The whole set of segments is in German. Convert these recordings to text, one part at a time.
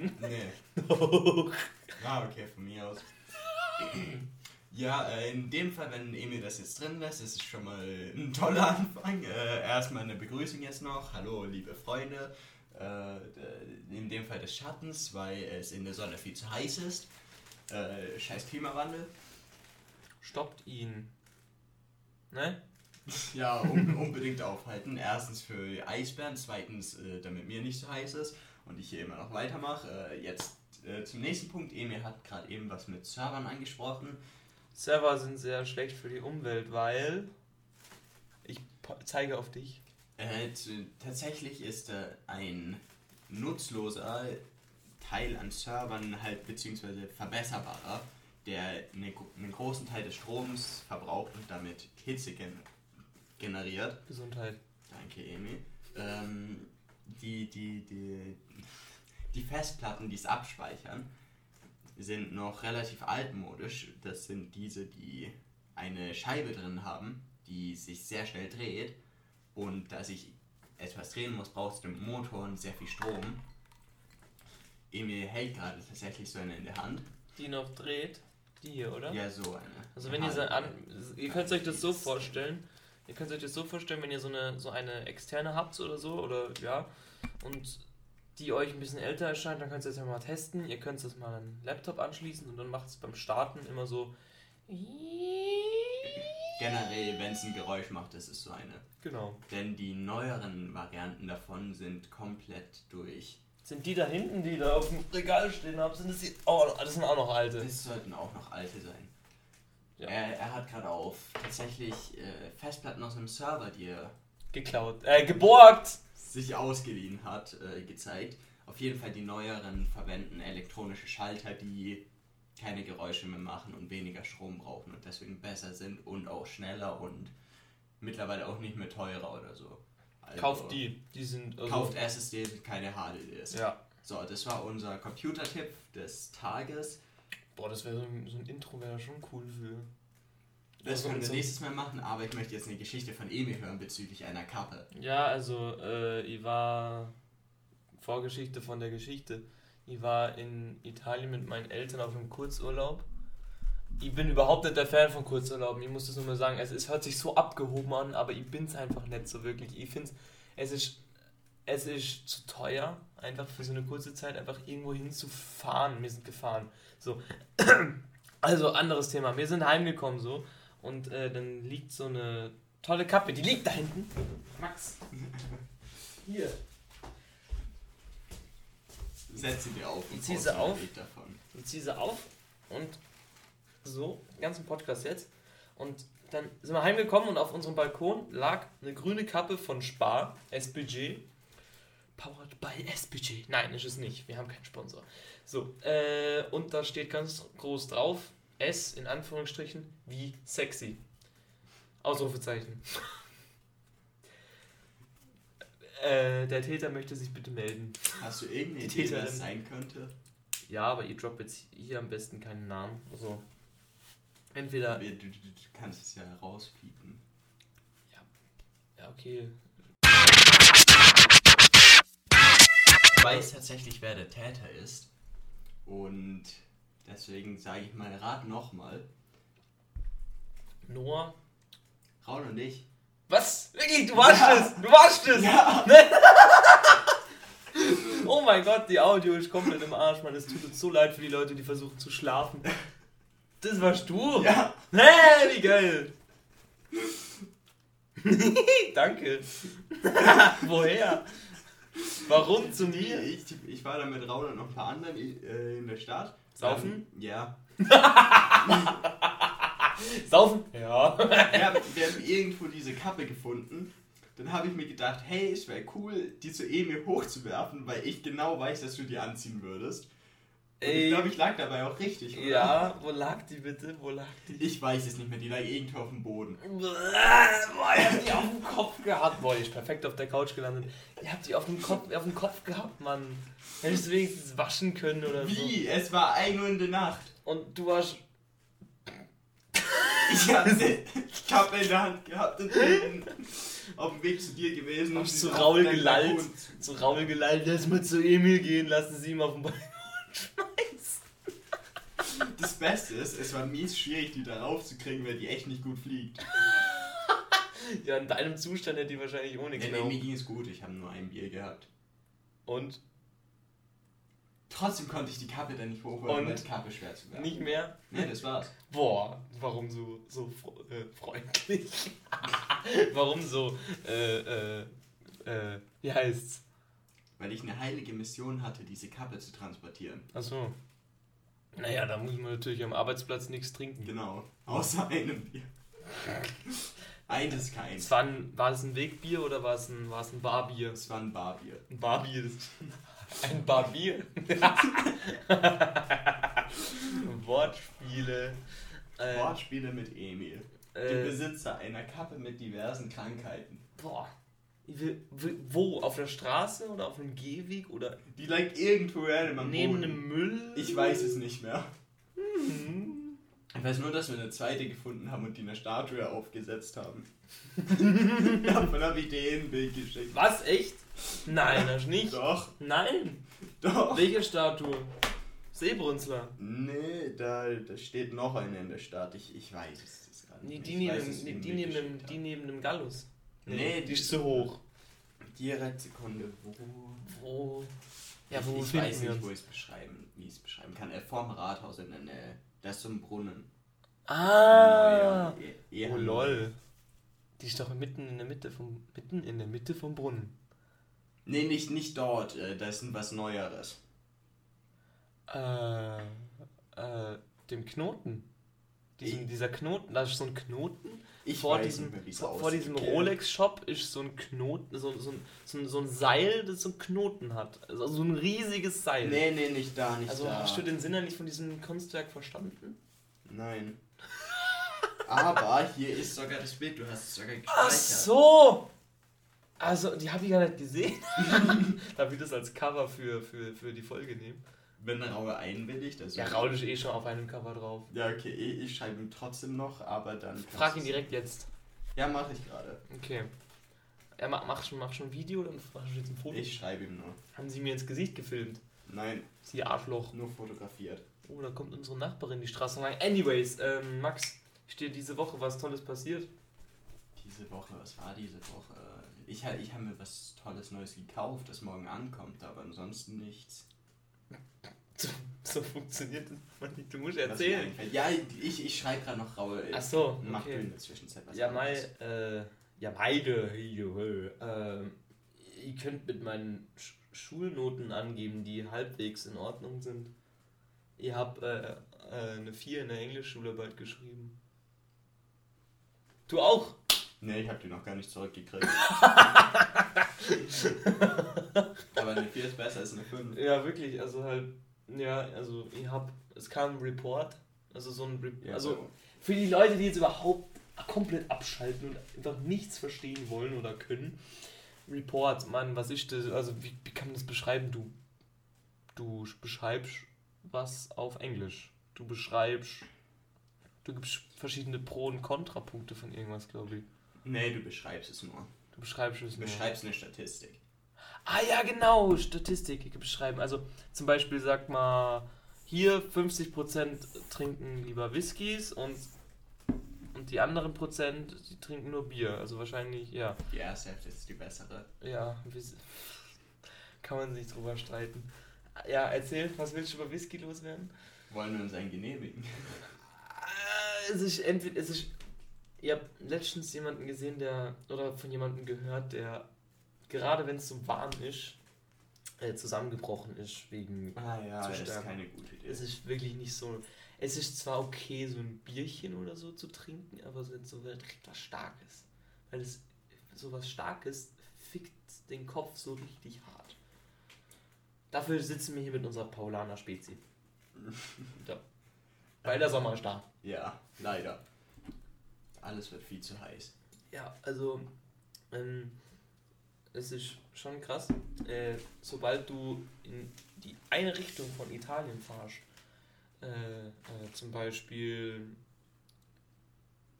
lassen. Nee. ah, okay, von mir aus. Ja, äh, in dem Fall, wenn Emil das jetzt drin lässt, ist es schon mal ein toller Anfang. Äh, erstmal eine Begrüßung jetzt noch. Hallo, liebe Freunde. Äh, in dem Fall des Schattens, weil es in der Sonne viel zu heiß ist. Äh, scheiß Klimawandel. Stoppt ihn. Ne? Ja, um, unbedingt aufhalten. Erstens für Eisbären, zweitens, damit mir nicht so heiß ist und ich hier immer noch weitermache. Äh, jetzt äh, zum nächsten Punkt. Emil hat gerade eben was mit Servern angesprochen. Server sind sehr schlecht für die Umwelt, weil ich zeige auf dich. Äh, tatsächlich ist äh, ein nutzloser Teil an Servern halt beziehungsweise verbesserbarer, der eine, einen großen Teil des Stroms verbraucht und damit Hitze gen generiert. Gesundheit. Danke, Emi. Ähm, die, die, die, die Festplatten, die es abspeichern, sind noch relativ altmodisch. Das sind diese, die eine Scheibe drin haben, die sich sehr schnell dreht. Und da sich etwas drehen muss, brauchst du einen Motor und sehr viel Strom. Emil hält gerade tatsächlich so eine in der Hand. Die noch dreht? Die hier, oder? Ja, so eine. Also wenn ihr so an, ihr könnt euch das so vorstellen, ihr könnt euch das so vorstellen, wenn ihr so eine so eine externe habt oder so oder ja und die euch ein bisschen älter erscheint, dann könnt ihr das ja mal testen. Ihr könnt es mal an einen Laptop anschließen und dann macht es beim Starten immer so. Generell, wenn es ein Geräusch macht, ist es so eine. Genau. Denn die neueren Varianten davon sind komplett durch. Sind die da hinten, die da auf dem Regal stehen haben, sind das die. Oh, das sind auch noch alte. Das sollten auch noch alte sein. Ja. Er, er hat gerade auf tatsächlich äh, Festplatten aus einem Server, die er geklaut, äh, geborgt sich ausgeliehen hat, äh, gezeigt. Auf jeden Fall die neueren verwenden elektronische Schalter, die keine Geräusche mehr machen und weniger Strom brauchen und deswegen besser sind und auch schneller und mittlerweile auch nicht mehr teurer oder so. Also kauft die, die sind. Also kauft SSDs, keine HDDs. Ja. So, das war unser Computertipp des Tages. Boah, das wäre so, so, ein Intro, wäre schon cool für. Das können wir nächstes Mal machen, aber ich möchte jetzt eine Geschichte von Emi hören bezüglich einer Kappe. Ja, also äh, ich war Vorgeschichte von der Geschichte. Ich war in Italien mit meinen Eltern auf einem Kurzurlaub. Ich bin überhaupt nicht der Fan von Kurzurlauben. Ich muss das nur mal sagen. Es, es hört sich so abgehoben an, aber ich bin es einfach nicht so wirklich. Ich finde es ist es ist zu teuer, einfach für so eine kurze Zeit einfach irgendwo hinzufahren. Wir sind gefahren. So. Also anderes Thema. Wir sind heimgekommen so und äh, dann liegt so eine tolle Kappe, die liegt da hinten. Max. Hier. Setz sie dir auf. Ich ziehe sie auf. Ich ziehe sie auf und so, ganzen Podcast jetzt. Und dann sind wir heimgekommen und auf unserem Balkon lag eine grüne Kappe von Spar, SBG. Powered by SBG. Nein, ist es nicht. Wir haben keinen Sponsor. So, äh, und da steht ganz groß drauf, S in Anführungsstrichen wie sexy. Ausrufezeichen. äh, der Täter möchte sich bitte melden. Hast du irgendeine Idee, wer das sein könnte? Ja, aber ihr droppt jetzt hier am besten keinen Namen. Also, entweder. Du, du, du kannst es ja rauspiepen. Ja. Ja, okay. Ich weiß tatsächlich, wer der Täter ist. Und Deswegen sage ich mal, rat nochmal. Noah? Raul und ich. Was? Wirklich? Du warst ja. es! Du warst es! Ja. oh mein Gott, die Audio ist komplett im Arsch, Mann. Es tut uns so leid für die Leute, die versuchen zu schlafen. Das warst du? Ja. Hä, wie geil! Danke. Woher? Warum zu mir? Ich, ich war da mit Raul und noch ein paar anderen äh, in der Stadt Saufen? Ähm, ja. Saufen? Ja. ja. Wir haben irgendwo diese Kappe gefunden. Dann habe ich mir gedacht, hey, es wäre cool, die zu Emil hochzuwerfen, weil ich genau weiß, dass du die anziehen würdest. Ich glaube, ich lag dabei auch richtig, oder? Ja, wo lag die bitte? Wo lag die? Ich weiß es nicht mehr, die lag irgendwo auf dem Boden. Boah, ich hab die auf dem Kopf gehabt. Boah, ist perfekt auf der Couch gelandet. Ihr habt die auf dem Kopf, auf dem Kopf gehabt, Mann. Hättest du wenigstens waschen können oder Wie? so. Wie? Es war 1 Uhr in der Nacht. Und du warst. Ich hatte die Kappe in der Hand gehabt und bin auf dem Weg zu dir gewesen. Hast zu Raul gelallt. So Raul lass mal zu Emil gehen, lassen sie ihn auf den Balkon schmeißen. Das Beste ist, es war mies schwierig, die da raufzukriegen, weil die echt nicht gut fliegt. Ja, in deinem Zustand hätte die wahrscheinlich ohne nee, Knochen. mir ging es gut, ich habe nur ein Bier gehabt. Und Trotzdem konnte ich die Kappe dann nicht hochholen, weil die Kappe schwer zu werden. nicht mehr? Nee, das war's. Boah, warum so, so fro- äh, freundlich? warum so, äh, äh, äh, wie heißt's? Weil ich eine heilige Mission hatte, diese Kappe zu transportieren. Achso. Naja, da muss man natürlich am Arbeitsplatz nichts trinken. Genau. Außer einem Bier. Eines Es keins. war, ein, war es ein Wegbier oder war es ein, war es ein Barbier? Es war ein Barbier. Ein Barbier. Ein Barbier. Wortspiele. Äh, Wortspiele mit Emil. Dem äh, Besitzer einer Kappe mit diversen Krankheiten. boah. Wo? Auf der Straße oder auf einem Gehweg oder Die lag irgendwo random am neben Boden. einem Müll? Ich weiß es nicht mehr. Hm. Ich weiß nur, dass wir eine zweite gefunden haben und die eine Statue aufgesetzt haben. Davon habe ich dir ein Bild geschickt. Was? Echt? Nein, das nicht. Doch, Nein. doch. Welche Statue? Seebrunzler. Nee, da, da steht noch eine in der Stadt. Ich, ich weiß es das gerade Nee, nicht. die neben, weiß, die, die, neben die haben. neben dem Gallus. Nee, die ist zu hoch. Direkt Sekunde. Wo? Wo? Ja, wo ich, weiß nicht, uns? wo ich es beschreiben, wie ich es beschreiben kann. Äh, vorm Rathaus in der Nähe. Da ist so ein Brunnen. Ah! Neuer, eh- eher Oh neu. lol. Die ist doch mitten in der Mitte vom mitten in der Mitte vom Brunnen. Nee, nicht, nicht dort. Äh, da ist ein was Neueres. Äh, äh, dem Knoten. Diesem, Ich- dieser Knoten, da ist so ein Knoten. Ich vor diesem, mehr, vor, diesem. Rolex-Shop ist so ein Knoten, so, so, ein- so, ein- so ein Seil, das so einen Knoten hat. Also so ein riesiges Seil. Nee, nee, nicht da, nicht also da. hast du den Sinn ja nicht von diesem Kunstwerk verstanden? Nein. Aber hier ist sogar das Bild, du hast es sogar gespeichert. Ach so! Also, die habe ich gar nicht gesehen. Darf ich das als Cover für, für, für die Folge nehmen? Wenn Raul einwilligt, also. Ja, Raul ist eh schon auf einem Cover drauf. Ja, okay, ich, ich schreibe ihm trotzdem noch, aber dann. Frag ihn direkt jetzt. Ja, mache ich gerade. Okay. Er mach, mach, schon, mach schon ein Video, dann machst du jetzt ein Foto. Ich schreibe ihm nur. Haben sie mir ins Gesicht gefilmt. Nein, Sie Arschloch. nur fotografiert. Oh, da kommt unsere Nachbarin die Straße rein. Anyways, ähm, Max, ist dir diese Woche was Tolles passiert? Diese Woche, was war diese Woche? Ich, ich habe mir was Tolles Neues gekauft, das morgen ankommt, aber ansonsten nichts. So, so funktioniert das man nicht. Du musst erzählen. Ja, ich, ich schreibe gerade noch Raul. Ach so, Mach du okay. in der Zwischenzeit was Ja, anderes. äh, ja, beide, ähm, ihr könnt mit meinen Sch Schulnoten angeben, die halbwegs in Ordnung sind. Ihr habt äh, äh, eine 4 in der Englischschularbeit geschrieben. Du auch? Nee, ich habe die noch gar nicht zurückgekriegt. aber eine 4 ist besser als eine 5. Ja, wirklich, also halt, ja, also ich hab, es kam ein Report, also so ein, Re Ja, also so. für die Leute, die jetzt überhaupt komplett abschalten und einfach nichts verstehen wollen oder können, Report, Mann, was ist das, also wie, wie kann man das beschreiben, du, du beschreibst was auf Englisch, du beschreibst, du gibst verschiedene Pro- und Kontrapunkte von irgendwas, glaube ich, Nee, du beschreibst es nur. du beschreibst es Du nur. beschreibst eine Statistik. Ah ja, genau, Statistik beschreiben. Also zum Beispiel sagt mal, hier 50% trinken lieber Whiskys und, und die anderen Prozent, die trinken nur Bier. Also wahrscheinlich, ja. Die erste Hälfte ist die bessere. Ja, kann man sich drüber streiten. Ja, erzähl, was willst du über Whisky loswerden? Wollen wir uns einen genehmigen? Ah, Es ist entweder, es ist, ihr habt letztens jemanden gesehen, der, oder von jemandem gehört, der gerade wenn es so warm ist, äh, zusammengebrochen ist wegen Ah ja, Zu das ist sterben. keine gute Idee. Es ist wirklich nicht so. Es ist zwar okay, so ein Bierchen oder so zu trinken, aber so so was Starkes. Weil es so was Starkes fickt den Kopf so richtig hart. Dafür sitzen wir hier mit unserer Paulaner Spezi. ja. Weil der Sommer ist da. Ja, leider. Alles wird viel zu heiß. Ja, also ähm, es ist schon krass. Äh, sobald du in die eine Richtung von Italien fahrst, äh, äh, zum Beispiel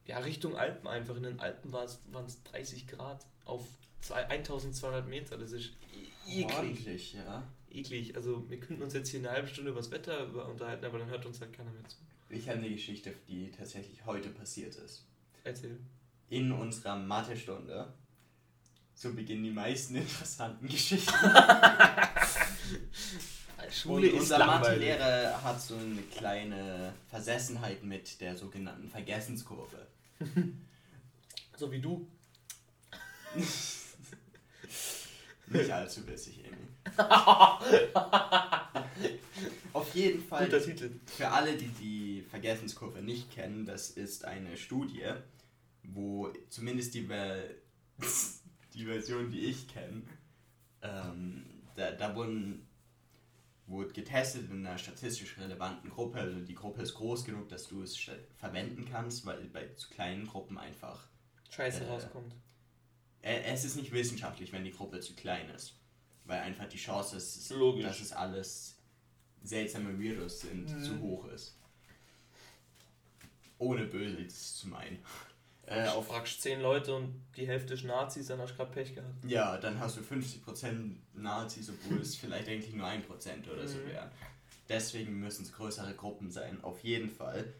Ja, Richtung Alpen einfach. In den Alpen waren es 30 Grad auf zwei, 1200 Meter. Das ist e- eklig. Ordentlich, ja. Eklig. Also wir könnten uns jetzt hier eine halbe Stunde über das Wetter unterhalten, aber dann hört uns halt keiner mehr zu. Ich habe eine Geschichte, die tatsächlich heute passiert ist. Erzähl. In unserer Mathestunde. So beginnen die meisten interessanten Geschichten. Schule Und unser. Mathelehrer hat so eine kleine Versessenheit mit der sogenannten Vergessenskurve. So wie du. Nicht allzu bissig. Auf jeden Fall, Guter Titel. für alle, die die Vergessenskurve nicht kennen, das ist eine Studie, wo zumindest die, Ver die Version, die ich kenne, ähm, da, da wurden, wurde getestet in einer statistisch relevanten Gruppe. Also die Gruppe ist groß genug, dass du es verwenden kannst, weil bei zu kleinen Gruppen einfach Scheiße Äh, rauskommt. Ä- es ist nicht wissenschaftlich, wenn die Gruppe zu klein ist. Weil einfach die Chance, dass es, Logisch. dass es alles seltsame Weirdos sind, Mhm. zu hoch ist. Ohne böse zu meinen. Äh, Auf auf, fragst 10 Leute und die Hälfte ist Nazis, dann hast du gerade Pech gehabt. ja, dann hast du 50% Nazis, obwohl es vielleicht eigentlich nur 1% oder so Mhm. wären. Deswegen müssen es größere Gruppen sein, auf jeden Fall.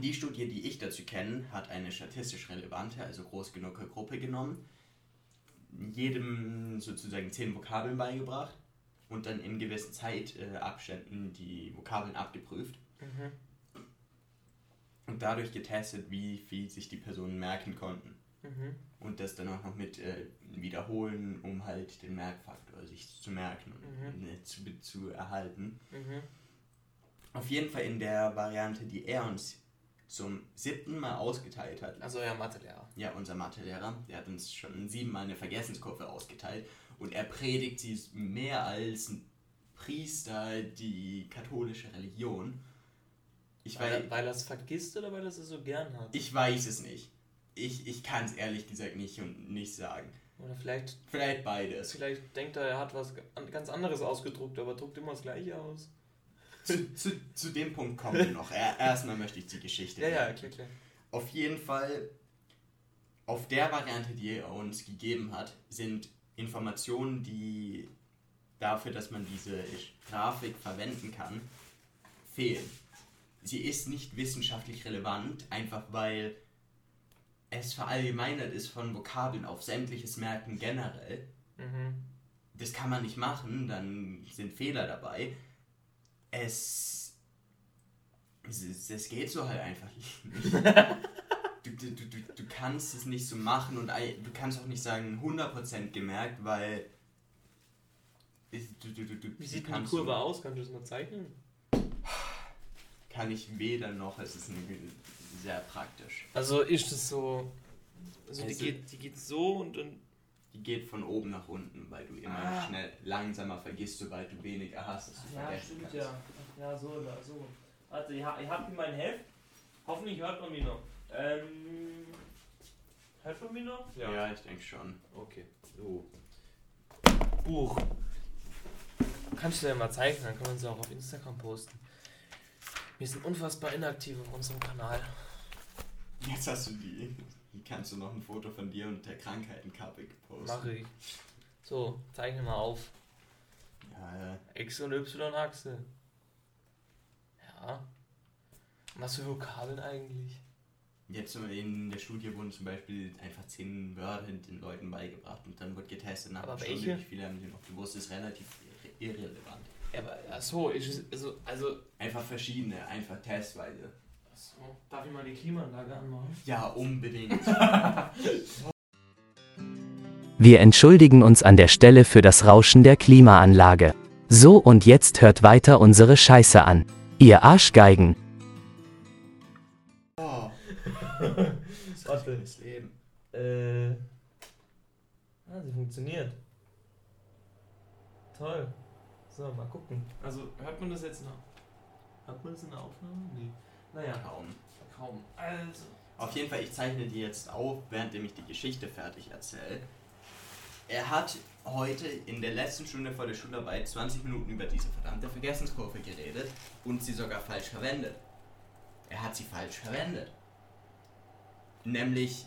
Die Studie, die ich dazu kenne, hat eine statistisch relevante, also groß genug Gruppe genommen, jedem sozusagen zehn Vokabeln beigebracht und dann in gewissen Zeitabständen die Vokabeln abgeprüft Mhm. und dadurch getestet, wie viel sich die Personen merken konnten. Mhm. Und das dann auch noch mit äh, wiederholen, um halt den Merkfaktor sich zu merken und Mhm. äh, zu, zu erhalten. Mhm. Auf jeden Fall in der Variante, die er uns zum siebten Mal ausgeteilt hat. Also ja, Mathelehrer. Ja, unser Mathelehrer, der hat uns schon siebenmal eine Vergessenskurve ausgeteilt und er predigt sie mehr als ein Priester die katholische Religion. Ich Weil, weiß, er- weil er es vergisst oder weil er es so gern hat? ich weiß es nicht. Ich, ich kann es ehrlich gesagt nicht und nicht sagen. Oder vielleicht, Vielleicht beides. vielleicht denkt er, er hat was an- ganz anderes ausgedruckt, aber druckt immer das gleiche aus. Zu, zu, zu dem Punkt kommen wir noch. Er, erstmal möchte ich die Geschichte. Ja, ja, klar, klar. Auf jeden Fall, auf der Variante, die er uns gegeben hat, sind Informationen, die dafür, dass man diese Grafik verwenden kann, fehlen. Sie ist nicht wissenschaftlich relevant, einfach weil es verallgemeinert ist von Vokabeln auf sämtliches Merken generell. Mhm. Das kann man nicht machen, dann sind Fehler dabei. Es. Es, es geht so halt einfach nicht. Du, du, du, du, kannst es nicht so machen und du kannst auch nicht sagen 100% gemerkt, weil. Du, du, du, Wie sieht die Kurve aus? Kannst du das mal zeichnen? Kann ich weder noch, es ist sehr praktisch. Also ist es so. Also die Also- geht, die geht so und dann. Die geht von oben nach unten, weil du immer Ah. schnell langsamer vergisst, sobald du weniger hast, dass du vergessen kannst. Ach ja, so oder so. Warte, ich, ich hab hier mein Heft. Hoffentlich hört man mich noch. Ähm. Hört man mich noch? Ja, ich denke schon. Okay. So. Buch. Kannst du ja mal zeigen, dann können wir uns auch auf Instagram posten. Wir sind unfassbar inaktiv auf unserem Kanal. Jetzt hast du die. Kannst du noch ein Foto von dir und der Krankheitenkappe gepostet? Mache ich. So, zeichne mal auf. Ja, ja. X- und Y-Achse. Ja. Was für Vokabeln eigentlich? Jetzt so in der Studie wurden zum Beispiel einfach zehn Wörter den Leuten beigebracht und dann wird getestet nach Aber einer Stunde, welche? wie viele haben die noch gewusst, ist relativ irre- irrelevant. Ja, aber achso, ist es, also, also. Einfach verschiedene, einfach testweise. Achso, darf ich mal die Klimaanlage anmachen? Ja, unbedingt. Wir entschuldigen uns an der Stelle für das Rauschen der Klimaanlage. So und jetzt hört weiter unsere Scheiße an. Ihr Arschgeigen. Oh, Warte. das Leben. Äh. Ah, sie funktioniert. Toll. So, mal gucken. Also, hört man das jetzt noch? Hört man das in der Aufnahme? Nee. Naja, Kaum. kaum. Also. Auf jeden Fall, ich zeichne die jetzt auf, währenddem ich die Geschichte fertig erzähle. Er hat heute in der letzten Stunde vor der Schularbeit 20 Minuten über diese verdammte Vergessenskurve geredet und sie sogar falsch verwendet. Er hat sie falsch verwendet. Nämlich,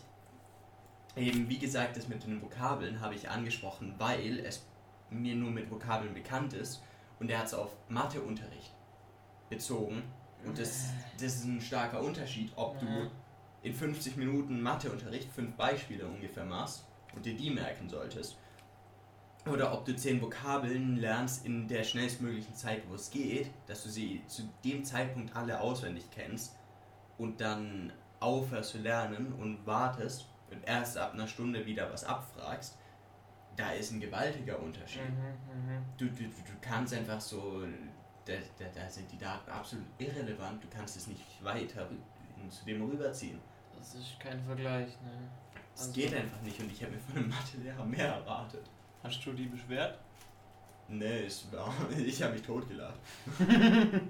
eben wie gesagt, das mit den Vokabeln habe ich angesprochen, weil es mir nur mit Vokabeln bekannt ist und er hat es auf Matheunterricht bezogen. Und das, das ist ein starker Unterschied, ob du in 50 Minuten Matheunterricht fünf Beispiele ungefähr machst und dir die merken solltest. Oder ob du zehn Vokabeln lernst in der schnellstmöglichen Zeit, wo es geht, dass du sie zu dem Zeitpunkt alle auswendig kennst und dann aufhörst zu lernen und wartest und erst ab einer Stunde wieder was abfragst. Da ist ein gewaltiger Unterschied. Mhm. Du, du, du du kannst einfach so, da, da, da sind die Daten absolut irrelevant, du kannst es nicht weiter zu dem rüberziehen. Das ist kein Vergleich, ne? Es Also- geht einfach nicht und ich habe mir von einem Mathelehrer mehr erwartet. Hast du die beschwert? Nee, es war, ich habe mich totgelacht.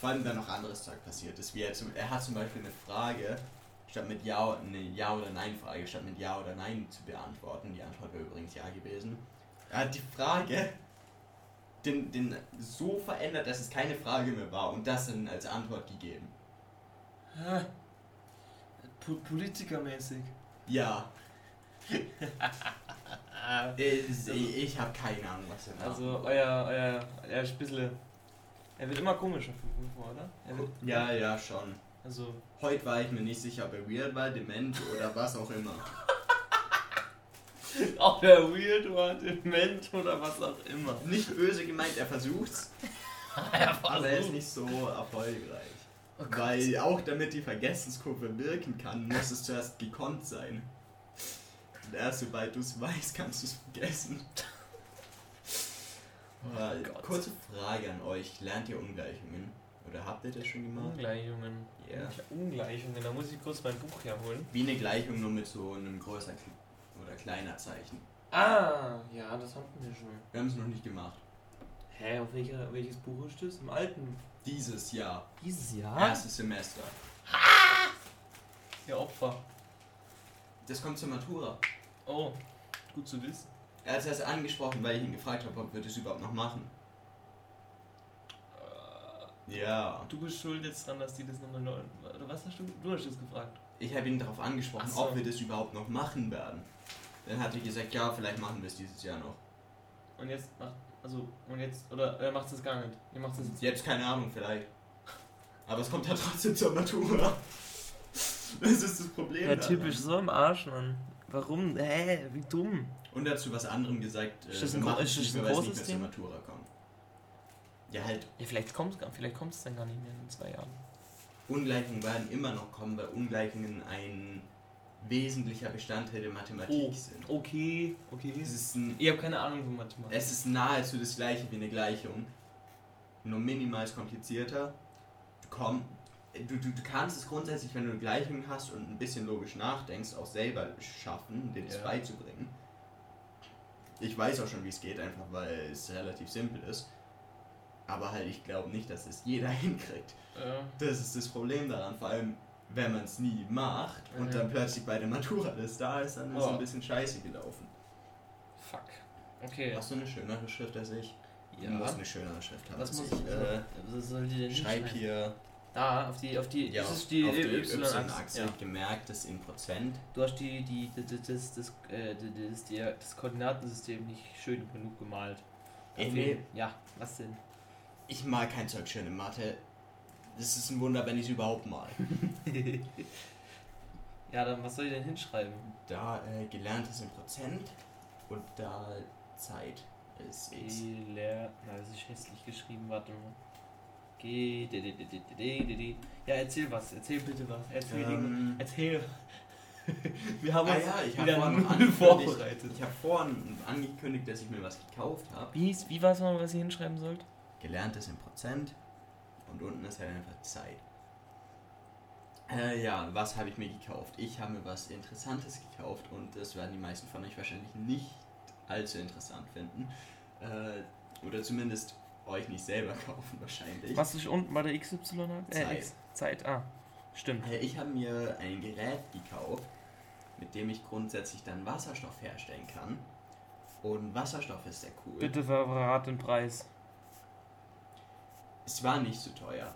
Vor allem dann noch anderes Zeug passiert ist. Wie er, zum, er hat zum Beispiel eine Frage, statt mit Ja, eine Ja- oder Nein-Frage, statt mit Ja oder Nein zu beantworten. Die Antwort wäre übrigens Ja gewesen. Er hat die Frage den, den so verändert, dass es keine Frage mehr war und das dann als Antwort gegeben. Politikermäßig. Ja. ich ich habe keine Ahnung, was er macht. Also euer, euer, er ist ein bisschen. Er wird immer komischer vor, oder? Er ja, ja, schon. Also, Heute war ich mir nicht sicher, ob er weird war, dement oder was auch immer. ob er weird war, dement oder was auch immer. Nicht böse gemeint, er versucht's, aber er ist nicht so erfolgreich. Oh. Weil auch damit die Vergessenskurve wirken kann, muss es zuerst gekonnt sein. Und erst sobald du es weißt, kannst du es vergessen. Gott. kurze Frage an euch. Lernt ihr Ungleichungen? Oder habt ihr das schon gemacht? Ungleichungen. Ja. Ungleichungen, da muss ich kurz mein Buch herholen. Wie eine Gleichung nur mit so einem größer oder kleiner Zeichen. Ah, ja, das hatten wir schon. Wir haben es noch nicht gemacht. Hä, auf welcher, welches Buch ist das? Im alten. Dieses Jahr. Dieses Jahr? Erstes Semester. Ihr Opfer. Das kommt zur Matura. Oh, gut zu wissen. Er hat es erst angesprochen, weil ich ihn gefragt habe, ob wir das überhaupt noch machen. Ja. Du bist schuld jetzt dran, dass die das nochmal neu. Oder was hast du? Du hast das gefragt. Ich habe ihn darauf angesprochen, so. ob wir das überhaupt noch machen werden. Dann hat er gesagt, ja, vielleicht machen wir es dieses Jahr noch. Und jetzt macht. Also, und jetzt. Oder er macht es gar nicht. Ihr macht es jetzt. Jetzt keine Ahnung, vielleicht. Aber es kommt ja trotzdem zur Matura. Das ist das Problem. Ja, daran. typisch so im Arsch, Mann. Warum? Hä, wie dumm. Und dazu was anderem gesagt, äh, Ist das ein machen ist es das nicht ein großes nicht Thema? zur Matura kommt. Ja, halt, Ja, vielleicht kommt es vielleicht kommt's dann gar nicht mehr in zwei Jahren. Ungleichungen werden immer noch kommen, weil Ungleichungen ein wesentlicher Bestandteil der Mathematik Oh. sind. Okay, okay. Es ist, ein, Ich habe keine Ahnung von Mathematik. es ist nahezu das gleiche wie eine Gleichung, nur minimal komplizierter. Du, komm, du, du, du kannst es grundsätzlich, wenn du eine Gleichung hast und ein bisschen logisch nachdenkst, auch selber schaffen, dir das Ja. beizubringen. Ich weiß auch schon, wie es geht, einfach weil es relativ simpel ist. Aber halt, ich glaube nicht, dass es jeder hinkriegt. Ja. Das ist das Problem daran, vor allem wenn man es nie macht und Mhm. dann plötzlich bei der Matura das da ist, dann ist es Oh. ein bisschen scheiße gelaufen. Fuck. Okay. Hast du eine schönere Schrift als ich? Ja. Du musst eine schönere Schrift haben Was muss ich. ich. Äh, was soll die denn schreib hier Da, auf die, auf die. ja, das auf, ist die, auf die Y-Achse. Ja. gemerkt, das in Prozent. Du hast die, die, das, das, das, äh, das, das, das Koordinatensystem nicht schön genug gemalt. Ey, nee. Ja, was denn? Ich mag kein Zeug schön in Mathe. Das ist ein Wunder, wenn ich es überhaupt mal. Ja, dann was soll ich denn hinschreiben? Da äh, gelernt ist in Prozent und da Zeit ist X. Geler Na, das ist hässlich geschrieben, warte mal. G. D, D, D, D, D, D, D. Ja, erzähl was, erzähl bitte was. Erzähl, Ähm, erzähl. Wir haben Ah uns ja, ich habe wieder vorhin noch angekündigt, vorbereitet. ich habe vorhin angekündigt, dass ich mir was gekauft habe. Wie, wie war es mal, was ihr hinschreiben sollt? Gelernt ist in Prozent und unten ist halt einfach Zeit. Äh, ja, was habe ich mir gekauft? Ich habe mir was Interessantes gekauft und das werden die meisten von euch wahrscheinlich nicht allzu interessant finden. Äh, oder zumindest euch nicht selber kaufen wahrscheinlich. Was ist unten bei der XY? Äh, Zeit. X. Zeit, ah. Stimmt. Äh, ich habe mir ein Gerät gekauft, mit dem ich grundsätzlich dann Wasserstoff herstellen kann. Und Wasserstoff ist sehr cool. Bitte verrat den Preis. Es war nicht so teuer.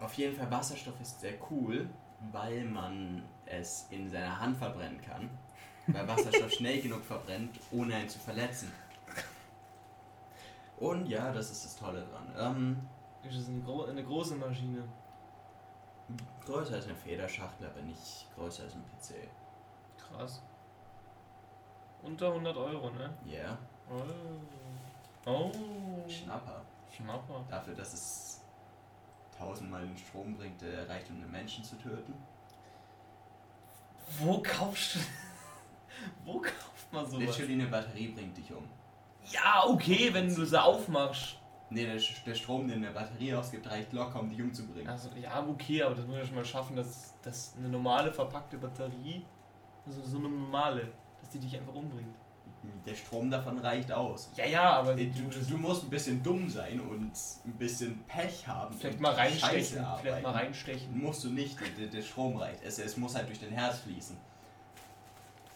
Auf jeden Fall, Wasserstoff ist sehr cool, weil man es in seiner Hand verbrennen kann. Weil Wasserstoff schnell genug verbrennt, ohne einen zu verletzen. Und ja, das ist das Tolle dran. Ähm, Ist das eine, gro eine große Maschine? größer als eine Federschachtel, aber nicht größer als ein PC. Krass. Unter 100 Euro, ne? Ja, yeah. Oh. Oh. Schnapper. Schnapper. Dafür, dass es tausendmal den Strom bringt, der reicht, um einen Menschen zu töten. Wo kaufst du. Wo kauft man sowas? Literally eine Batterie bringt dich um. Ja, okay, wenn du sie aufmachst. Nee, der, der Strom, den eine Batterie ausgibt, reicht locker, um dich umzubringen. Also, ja, okay, aber das muss ja schon mal schaffen, dass, dass eine normale verpackte Batterie, also so eine normale, dass die dich einfach umbringt. Der Strom davon reicht aus. Ja, ja, aber Du, du musst ein bisschen dumm sein und ein bisschen Pech haben. vielleicht mal reinstechen. Vielleicht mal reinstechen. Musst du nicht, der, der Strom reicht. Es, es muss halt durch dein Herz fließen.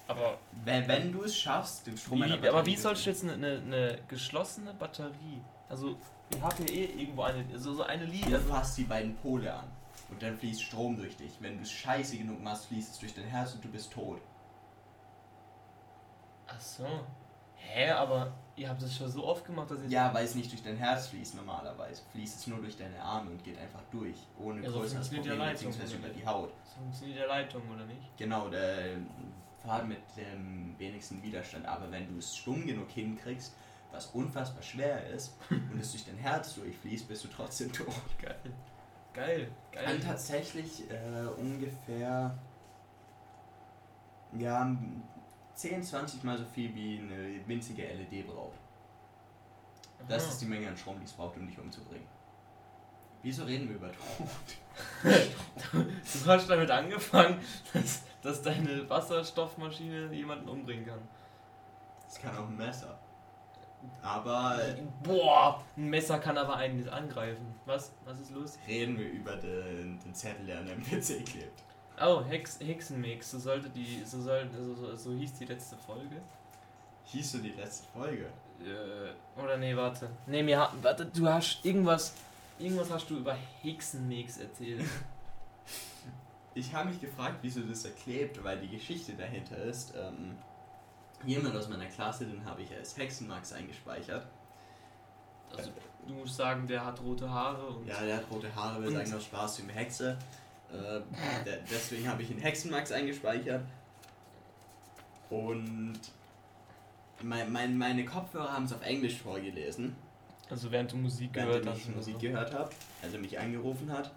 Aber Wenn, wenn du es schaffst, den Strom wie, aber wie sollst du jetzt eine, eine, eine geschlossene Batterie? Also, ich habe hier eh irgendwo eine, so, so eine Du Linie. fasst die beiden Pole an und dann fließt Strom durch dich. Wenn du es scheiße genug machst, fließt es durch dein Herz und du bist tot. Ach so. Hä, aber ihr habt das schon so oft gemacht, dass ich. Ja, weil es nicht durch dein Herz fließt normalerweise. Fließt es nur durch deine Arme und geht einfach durch. Ohne Ja, so größeres Problem, beziehungsweise über die Haut. So funktioniert der Leitung, oder nicht? Genau, der Faden mit dem wenigsten Widerstand. Aber wenn du es stumm genug hinkriegst, was unfassbar schwer ist, und es durch dein Herz durchfließt, bist du trotzdem tot. Geil. Geil. Geil. Kann tatsächlich äh, ungefähr ja, 10, 20 mal so viel wie eine winzige LED braucht. Das Aha. ist die Menge an Strom, die es braucht, um dich umzubringen. Wieso reden wir über Tod? Du hast damit angefangen, dass, dass deine Wasserstoffmaschine jemanden umbringen kann. Das kann auch ein Messer. Aber Boah, ein Messer kann aber einen nicht angreifen. Was? Was ist los? reden wir über den, den Zettel, der an deinem PC klebt. Oh, Hex, Hexenmix, so sollte die, so soll, so, so, so hieß die letzte Folge. Hieß so die letzte Folge? Äh, oder nee, warte. Nee, mir warte, du hast irgendwas, irgendwas hast du über Hexenmix erzählt. Ich habe mich gefragt, wieso das da klebt, weil die Geschichte dahinter ist. Ähm, jemand aus meiner Klasse, den habe ich als Hexenmax eingespeichert. Also, du musst sagen, der hat rote Haare und Ja, der hat rote Haare, wir sagen noch Spaß wie eine Hexe. Äh, deswegen habe ich ihn Hexenmax eingespeichert. Und mein, mein, meine Kopfhörer haben es auf Englisch vorgelesen, also während du Musik während gehört ich hast. oder Musik so. gehört habe, also mich angerufen hat.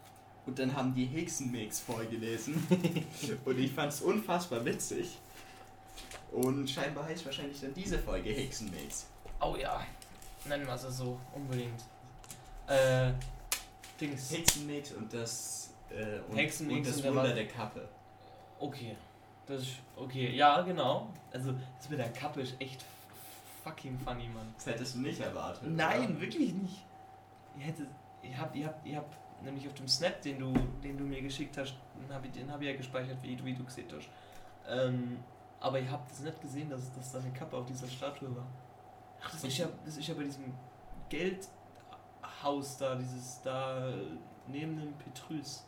Und dann haben die Hexenmix vorgelesen. und ich fand es unfassbar witzig. Und scheinbar heißt wahrscheinlich dann diese Folge Hexenmix. Oh ja, nennen wir es so, unbedingt. Äh, Dings. Hexenmix und das, äh, und, Hexenmix und das und der Wunder Wa- der Kappe. Okay. Das ist, okay, ja, genau. Also, das mit der Kappe ist echt fucking funny, Mann. Das hättest du nicht erwartet. Nein, oder? wirklich nicht. Ihr hättet, ihr habt, ihr habt, ihr habt nämlich auf dem Snap, den du, den du mir geschickt hast, den habe ich, den hab ich ja gespeichert, wie du, wie du gesehen hast. Ähm, aber ihr habt es nicht gesehen, dass, dass da eine Kappe auf dieser Statue war. Ach, das ist ja, das ist ja bei diesem Geldhaus da, dieses da neben dem Petrus.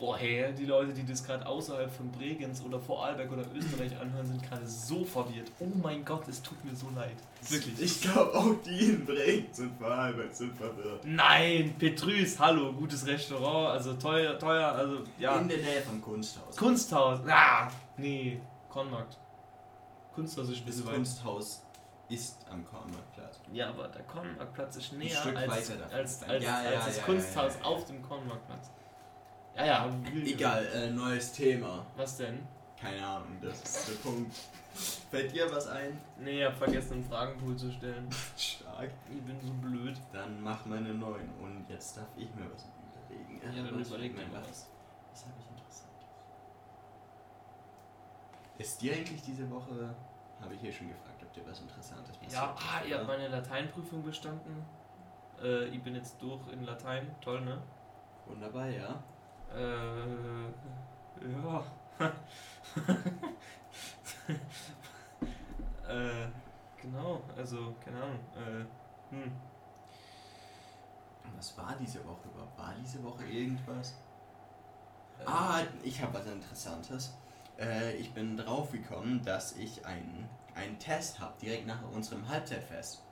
Boah, hey, die Leute, die das gerade außerhalb von Bregenz oder Vorarlberg oder Österreich anhören, sind gerade so verwirrt. Oh mein Gott, es tut mir so leid. Wirklich. Ich glaube auch die in Bregenz sind verhalten, sind verwirrt. Nein, Petrus, hallo, gutes Restaurant, also teuer, teuer, also ja. In der Nähe vom Kunsthaus. Kunsthaus, ah, nee, Kornmarkt. Kunsthaus ist ein das bisschen weit. Kunsthaus ist am Kornmarktplatz. Ja, aber der Kornmarktplatz ist näher als, davon. als, als, Ja, ja, als das ja, Kunsthaus ja, ja. auf dem Kornmarktplatz. Ja, ja, Egal, äh, neues Thema. Was denn? Keine Ahnung, das ist der Punkt. Fällt dir was ein? Nee, ich hab vergessen, einen Fragenpool zu stellen. Stark. Ich bin so blöd. Dann mach meine neuen und jetzt darf ich mir was überlegen. Ja, dann was überleg mir was. was. Was habe ich Interessantes? Ist dir eigentlich diese Woche, habe ich hier schon gefragt, ob dir was Interessantes passiert Ja, ah, ihr habt meine Lateinprüfung bestanden. Äh, ich bin jetzt durch in Latein. Toll, ne? Wunderbar, ja. Äh, ja. äh, genau, also, keine Ahnung. Äh, hm. Was war diese Woche überhaupt? War diese Woche irgendwas? Ah, ich habe was Interessantes. Äh, ich bin draufgekommen, dass ich einen, einen Test habe, direkt nach unserem Halbzeitfest.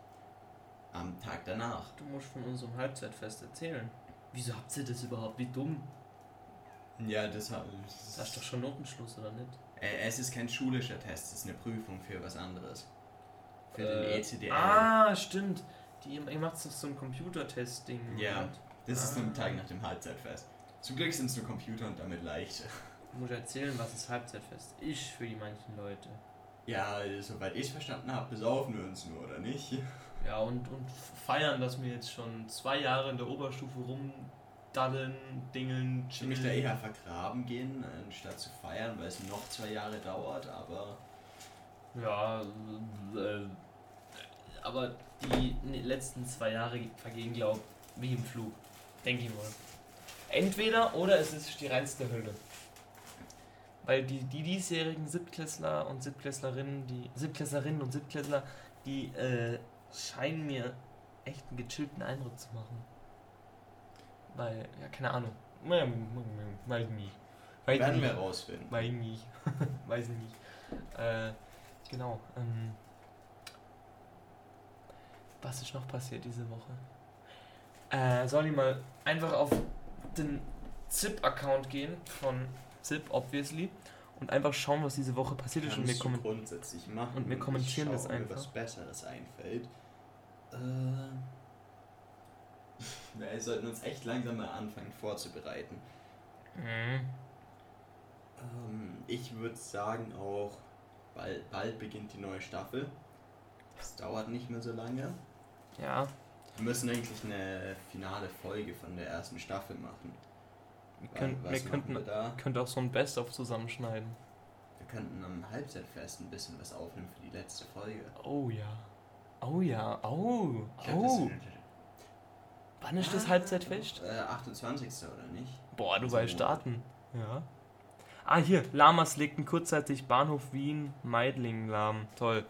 Am Tag danach. Du musst von unserem Halbzeitfest erzählen. Wieso habt ihr das überhaupt? Wie dumm? Ja, das habe Das ist doch schon Notenschluss, oder nicht? Äh, es ist kein schulischer Test, es ist eine Prüfung für was anderes. Für Äh, den E ECDL. Ah, stimmt. Die, ihr macht doch so ein Computertest-Ding. Ja. und Das ist ah. am Tag nach dem Halbzeitfest. Zum Glück sind es nur Computer und damit leicht. Du musst erzählen, was das Halbzeitfest ist für die manchen Leute. Ja, soweit ich verstanden habe, besaufen wir uns nur, oder nicht? Ja, und, und feiern, dass wir jetzt schon zwei Jahre in der Oberstufe rumdaddeln, dingeln, Ich will mich da eher vergraben gehen, anstatt zu feiern, weil es noch zwei Jahre dauert, aber Ja, äh, aber die letzten zwei Jahre vergehen, glaub wie im Flug. Denke ich mal. Entweder oder es ist die reinste Hölle. Weil die, die diesjährigen Siebtklässler und Siebtklässlerinnen, die Siebtklässlerinnen und Siebtklässler, die äh, scheinen mir echt einen gechillten Eindruck zu machen. Weil, ja, keine Ahnung. Weiß nicht. Weiß werden nicht. wir rausfinden. Weiß nicht. Weiß nicht. Äh, genau. Ähm, was ist noch passiert diese Woche? Äh, soll ich mal einfach auf den ZIP-Account gehen von ZIP, obviously, und einfach schauen, was diese Woche passiert ist. Und wir kommen. grundsätzlich machen. und wir kommentieren ich das schau, ob mir einfach. was Besseres einfällt. Äh, wir sollten uns echt langsam mal anfangen vorzubereiten. Mhm. Ähm, ich würde sagen auch, bald, bald beginnt die neue Staffel. Das dauert nicht mehr so lange. Ja, Wir müssen eigentlich eine finale Folge von der ersten Staffel machen. wir, können, wir könnten, wir da? könnten auch so ein Best-of zusammenschneiden. Wir könnten am Halbzeitfest ein bisschen was aufnehmen für die letzte Folge. Oh ja. Oh ja. Oh. Ich Oh. das Wann ist das Halbzeitfest? Äh, 28. oder nicht? Boah, du weißt starten. Ja. Ah, hier. Lamas legten kurzzeitig Bahnhof Wien Meidling lahm. Toll.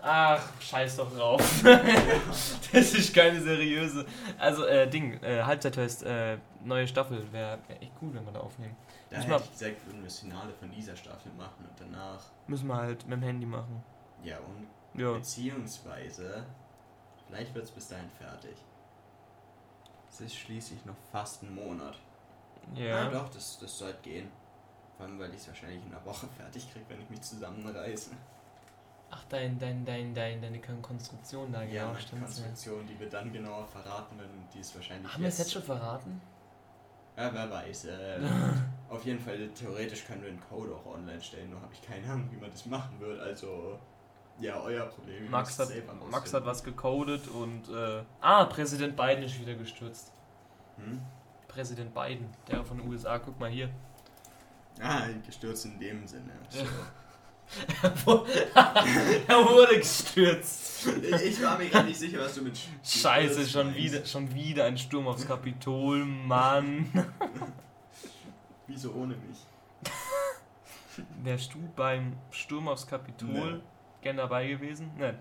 Ach, scheiß doch drauf. das ist keine seriöse. Also, äh, Ding, äh, Halbzeitfest, äh, neue Staffel. Wäre wär echt cool, wenn wir da aufnehmen. Da Müssen hätte wir- ich gesagt, würden wir das Finale von dieser Staffel machen und danach. Müssen wir halt mit dem Handy machen. Ja, und Ja. beziehungsweise, vielleicht wird es bis dahin fertig. Es ist schließlich noch fast ein Monat. Ja. Ah, doch, das, das sollte gehen. Vor allem, weil ich es wahrscheinlich in einer Woche fertig kriege, wenn ich mich zusammenreiße. Ach, dein, dein, dein, dein, deine Konstruktion da, Ja, genau, meine stimmt. Ja. Konstruktion, die wir dann genauer verraten werden, die ist wahrscheinlich. Haben wir es jetzt schon verraten? Ja, wer weiß. Äh, auf jeden Fall, theoretisch können wir einen Code auch online stellen, nur habe ich keine Ahnung, wie man das machen wird. Also, ja, euer Problem. Max hat, Max hat was gecodet und. Äh, ah, Präsident Biden ist wieder gestürzt. Hm? Präsident Biden, der von den USA, guck mal hier. Ah, gestürzt in dem Sinne. So. er wurde gestürzt. ich war mir gar nicht sicher, was du mit Sch- Scheiße, schon meinst. wieder, schon wieder ein Sturm aufs Kapitol, Mann. Wieso ohne mich? Wärst du beim Sturm aufs Kapitol Nee. Gern dabei gewesen? Nein.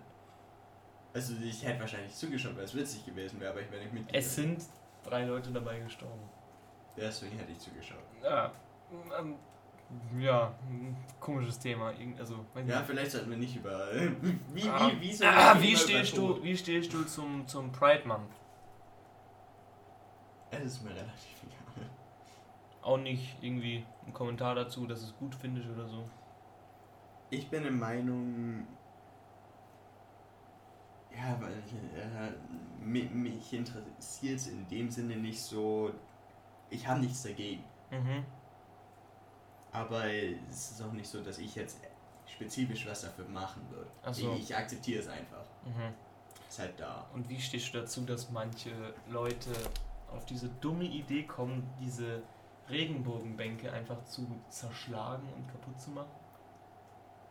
Also, ich hätte wahrscheinlich zugeschaut, weil es witzig gewesen wäre, aber ich wäre nicht mit. Es sind drei Leute dabei gestorben. Deswegen hätte ich zugeschaut. Ja, ähm, ja, komisches Thema. Also, Ja, nicht. vielleicht sollten wir nicht über. Wie, Ah, wie, wie, ah, wie über stehst du, wie stehst du zum, zum Pride Month? Es ist mir relativ egal. Auch nicht irgendwie ein Kommentar dazu, dass es gut findest oder so. Ich bin der Meinung. Ja, weil äh, mi- mich interessiert es in dem Sinne nicht so. Ich habe nichts dagegen. Mhm. Aber es ist auch nicht so, dass ich jetzt spezifisch was dafür machen würde. So. Ich, ich akzeptiere es einfach. Mhm. Ist halt da. Und wie stehst du dazu, dass manche Leute auf diese dumme Idee kommen, diese Regenbogenbänke einfach zu zerschlagen und kaputt zu machen?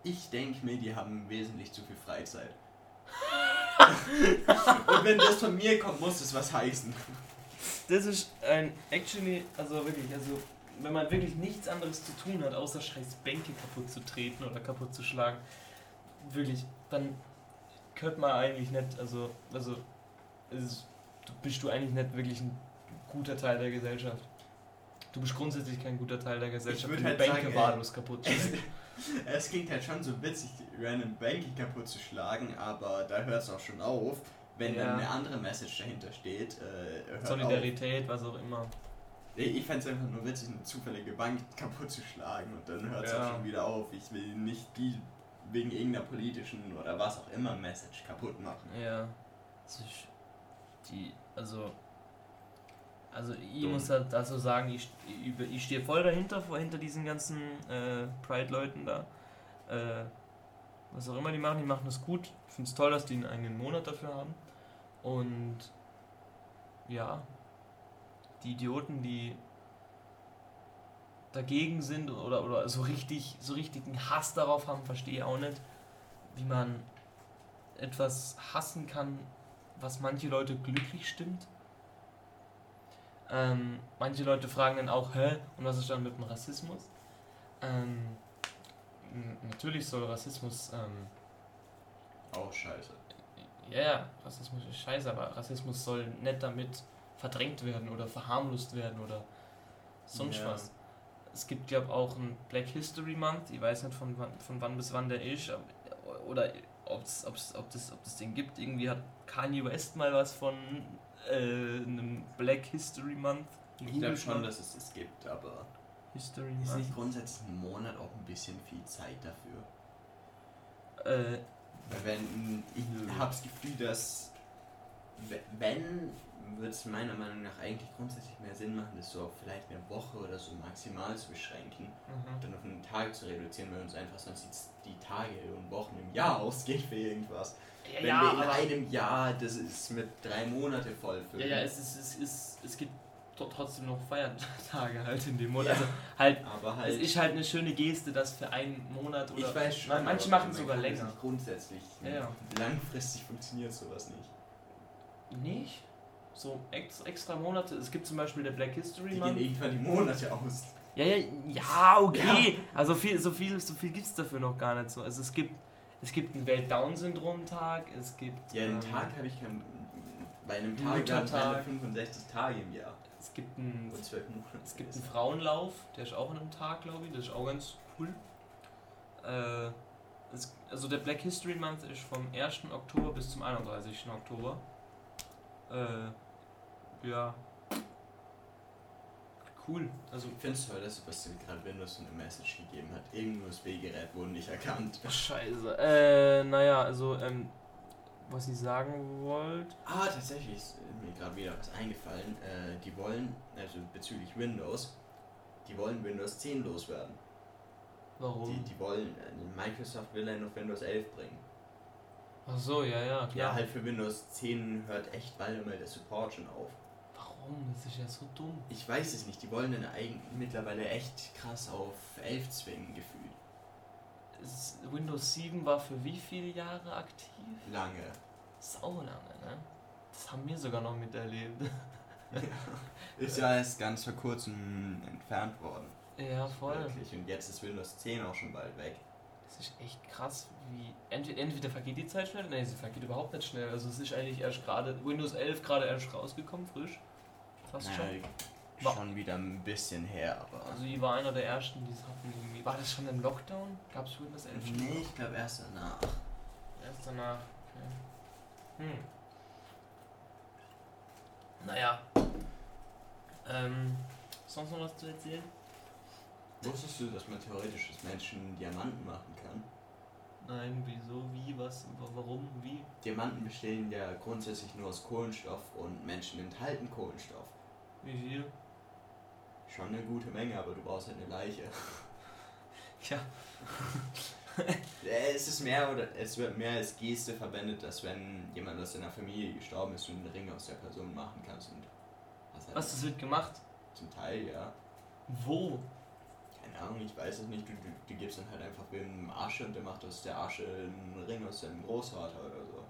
Ich denke mir, die haben wesentlich zu viel Freizeit. Und wenn das von mir kommt, muss es was heißen. Das ist ein actually, also wirklich, also wenn man wirklich nichts anderes zu tun hat, außer scheiß Bänke kaputt zu treten oder kaputt zu schlagen, wirklich, dann könnte man eigentlich nicht, also, also, ist, bist du eigentlich nicht wirklich ein guter Teil der Gesellschaft. Du bist grundsätzlich kein guter Teil der Gesellschaft, wenn halt du Bänke sagen, ey, wahllos kaputt schlägst. es klingt halt schon so witzig, random Banking kaputt zu schlagen, aber da hört es auch schon auf. Wenn Ja. dann eine andere Message dahinter steht, äh, hört auf. Solidarität, was auch immer. Ich, fände es einfach nur witzig, eine zufällige Bank kaputt zu schlagen und dann hört es Ja. auch schon wieder auf. Ich will nicht die wegen irgendeiner politischen oder was auch immer Message kaputt machen. Ja. Die, also, also ich Dumm. muss halt dazu sagen, ich, ich, stehe voll dahinter, hinter diesen ganzen äh, Pride-Leuten da. Äh, was auch immer die machen, die machen das gut. Ich finde es toll, dass die einen eigenen Monat dafür haben. Und ja, die Idioten, die dagegen sind oder, oder so richtig so richtigen Hass darauf haben, verstehe ich auch nicht, wie man etwas hassen kann, was manche Leute glücklich stimmt. Ähm, manche Leute fragen dann auch, hä, und was ist dann mit dem Rassismus? Ähm, natürlich soll Rassismus, ähm, Auch scheiße. ja, ja, Rassismus ist scheiße, aber Rassismus soll nicht damit verdrängt werden oder verharmlost werden oder sonst Ja. was. Es gibt, glaube ich, auch einen Black History Month, ich weiß nicht von wann, von wann bis wann der ist, oder ob's, ob's, ob, das, ob das den gibt. Irgendwie hat Kanye West mal was von äh, einem Black History Month. Ich glaube schon, dass es es gibt, aber History ist Month. nicht grundsätzlich ein Monat auch ein bisschen viel Zeit dafür? Äh, wenn, ich habe das Gefühl, dass we- wenn, würde es meiner Meinung nach eigentlich grundsätzlich mehr Sinn machen, das so auf vielleicht eine Woche oder so maximal zu beschränken. mhm. dann auf einen Tag zu reduzieren, weil uns einfach sonst die, Tage und Wochen im Jahr ausgeht für irgendwas. ja, Wenn ja, wir in einem Jahr, das ist mit drei Monate voll ja, ja, es, ist, es, ist, es gibt tro- trotzdem noch Feiertage halt in dem Monat. Ja. Also halt, aber halt, es ist halt eine schöne Geste, dass für einen Monat oder ich weiß schon, manche machen es sogar länger. Grundsätzlich, Ja, ja. langfristig funktioniert sowas nicht. Nicht? So ex, extra Monate. Es gibt zum Beispiel der Black History Die Month. gehen irgendwann die Monate aus. Ja, ja, ja, okay. Also viel, so viel, so viel gibt es dafür noch gar nicht so. Also es gibt, es gibt einen Welt-Down-Syndrom-Tag, es gibt. Ja, einen ähm, Tag habe ich kein. Bei einem Tag werden Muttertag. 365 Tage im Jahr. Es gibt einen, Und 12 Monate. es gibt einen Frauenlauf, der ist auch an einem Tag, glaube ich. Das ist auch ganz cool. Äh, es, also der Black History Month ist vom 1. Oktober bis zum 31. Oktober. Äh, ja. Cool. Also Ich finde es toll, dass was gerade Windows eine Message gegeben hat. Irgendein USB-Gerät wurde nicht erkannt. Scheiße. Äh, naja, also, ähm, was ich sagen wollte. Ah, tatsächlich ist mir gerade wieder was eingefallen. Äh, die wollen, also bezüglich Windows, die wollen Windows 10 loswerden. Warum? Die, die wollen, äh, Microsoft will einen auf Windows 11 bringen. Ach so, ja, ja, klar. Ja, halt für Windows 10 hört echt bald mal der Support schon auf. Warum? Das ist ja so dumm. Ich weiß es nicht, die wollen dann eigentlich mittlerweile echt krass auf 11 zwingen, gefühlt. Es, Windows 7 war für wie viele Jahre aktiv? Lange. Sau lange, ne? Das haben wir sogar noch miterlebt. Ist ja erst ganz vor kurzem entfernt worden. ja, voll. Wirklich. Und jetzt ist Windows 10 auch schon bald weg. Das ist echt krass, wie. Entweder, entweder vergeht die Zeit schnell, nein, sie vergeht überhaupt nicht schnell. Also es ist eigentlich erst gerade. Windows 11 gerade erst rausgekommen, frisch. Fast schon. Naja, War- schon wieder ein bisschen her, aber. Also ich war einer der ersten, die es hatten irgendwie. War das schon im Lockdown? Gab es Windows 11 schon? nee, ich glaube erst danach. Erst danach. Okay. Hm. Naja. Ähm, sonst noch was zu erzählen? Wusstest du, dass man theoretisch aus Menschen Diamanten machen kann? Nein, wieso, wie, was, wa- warum, wie? Diamanten bestehen ja grundsätzlich nur aus Kohlenstoff und Menschen enthalten Kohlenstoff. Wie viel? Schon eine gute Menge, aber du brauchst halt eine Leiche. Ja. Es ist mehr oder es wird mehr als Geste verwendet, dass wenn jemand aus deiner Familie gestorben ist, du einen Ring aus der Person machen kannst und hast halt Was, das wird gemacht? zum Teil, ja. Wo? Keine Ahnung, ich weiß es nicht. Du, du, du gibst dann halt einfach wem Asche und der macht aus der Asche einen Ring aus seinem Großvater oder so.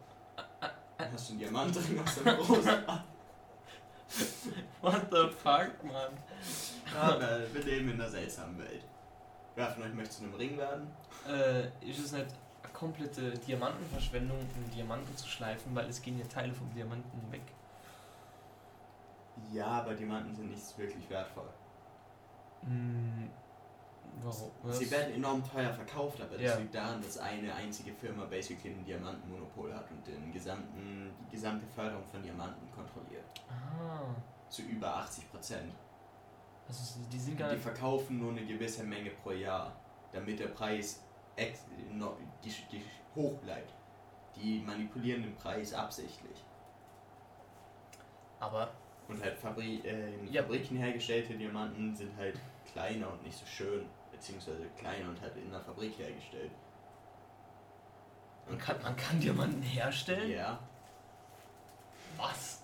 Dann hast du einen Diamantring aus deinem Großvater. What the fuck, Mann? Aber wir leben in einer seltsamen Welt. Wer von euch möchte zu einem Ring werden? Äh, ist es nicht eine komplette Diamantenverschwendung, einen Diamanten zu schleifen, weil es gehen ja Teile vom Diamanten weg. Ja, aber Diamanten sind nicht wirklich wertvoll. Hm, warum? Was? Sie werden enorm teuer verkauft, aber das Ja. liegt daran, dass eine einzige Firma basically ein Diamantenmonopol hat und den gesamten, die gesamte Förderung von Diamanten kontrolliert. Ah, Zu über 80 Prozent. also die sind gar Die verkaufen nur eine gewisse Menge pro Jahr, damit der Preis ex no, die, die hoch bleibt. Die manipulieren den Preis absichtlich. Aber Und halt Fabri äh, in Ja. Fabriken hergestellte Diamanten sind halt kleiner und nicht so schön, beziehungsweise kleiner und halt in der Fabrik hergestellt. man kann, man kann Diamanten herstellen? Ja. Was?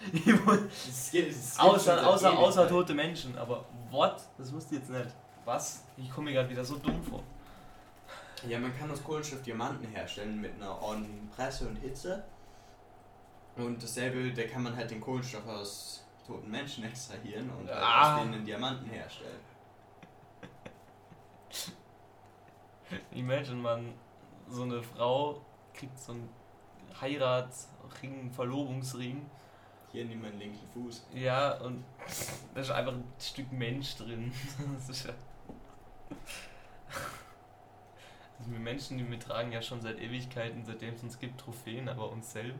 Es gibt- es gibt außer außer, außer tote Menschen, aber what? Das wusste ich jetzt nicht. Was? Ich komme mir gerade wieder so dumm vor. Ja, man kann aus Kohlenstoff Diamanten herstellen mit einer ordentlichen Presse und Hitze. Und dasselbe, da kann man halt den Kohlenstoff aus toten Menschen extrahieren und halt Ah. aus denen Diamanten herstellen. Imagine man, so eine Frau kriegt so einen Heiratsring, Verlobungsring. Hier nimm meinen linken Fuß. Ja, und da ist einfach ein Stück Mensch drin. Das ist ja. Also wir Menschen, die wir tragen ja schon seit Ewigkeiten, seitdem es uns gibt, Trophäen, aber uns selber.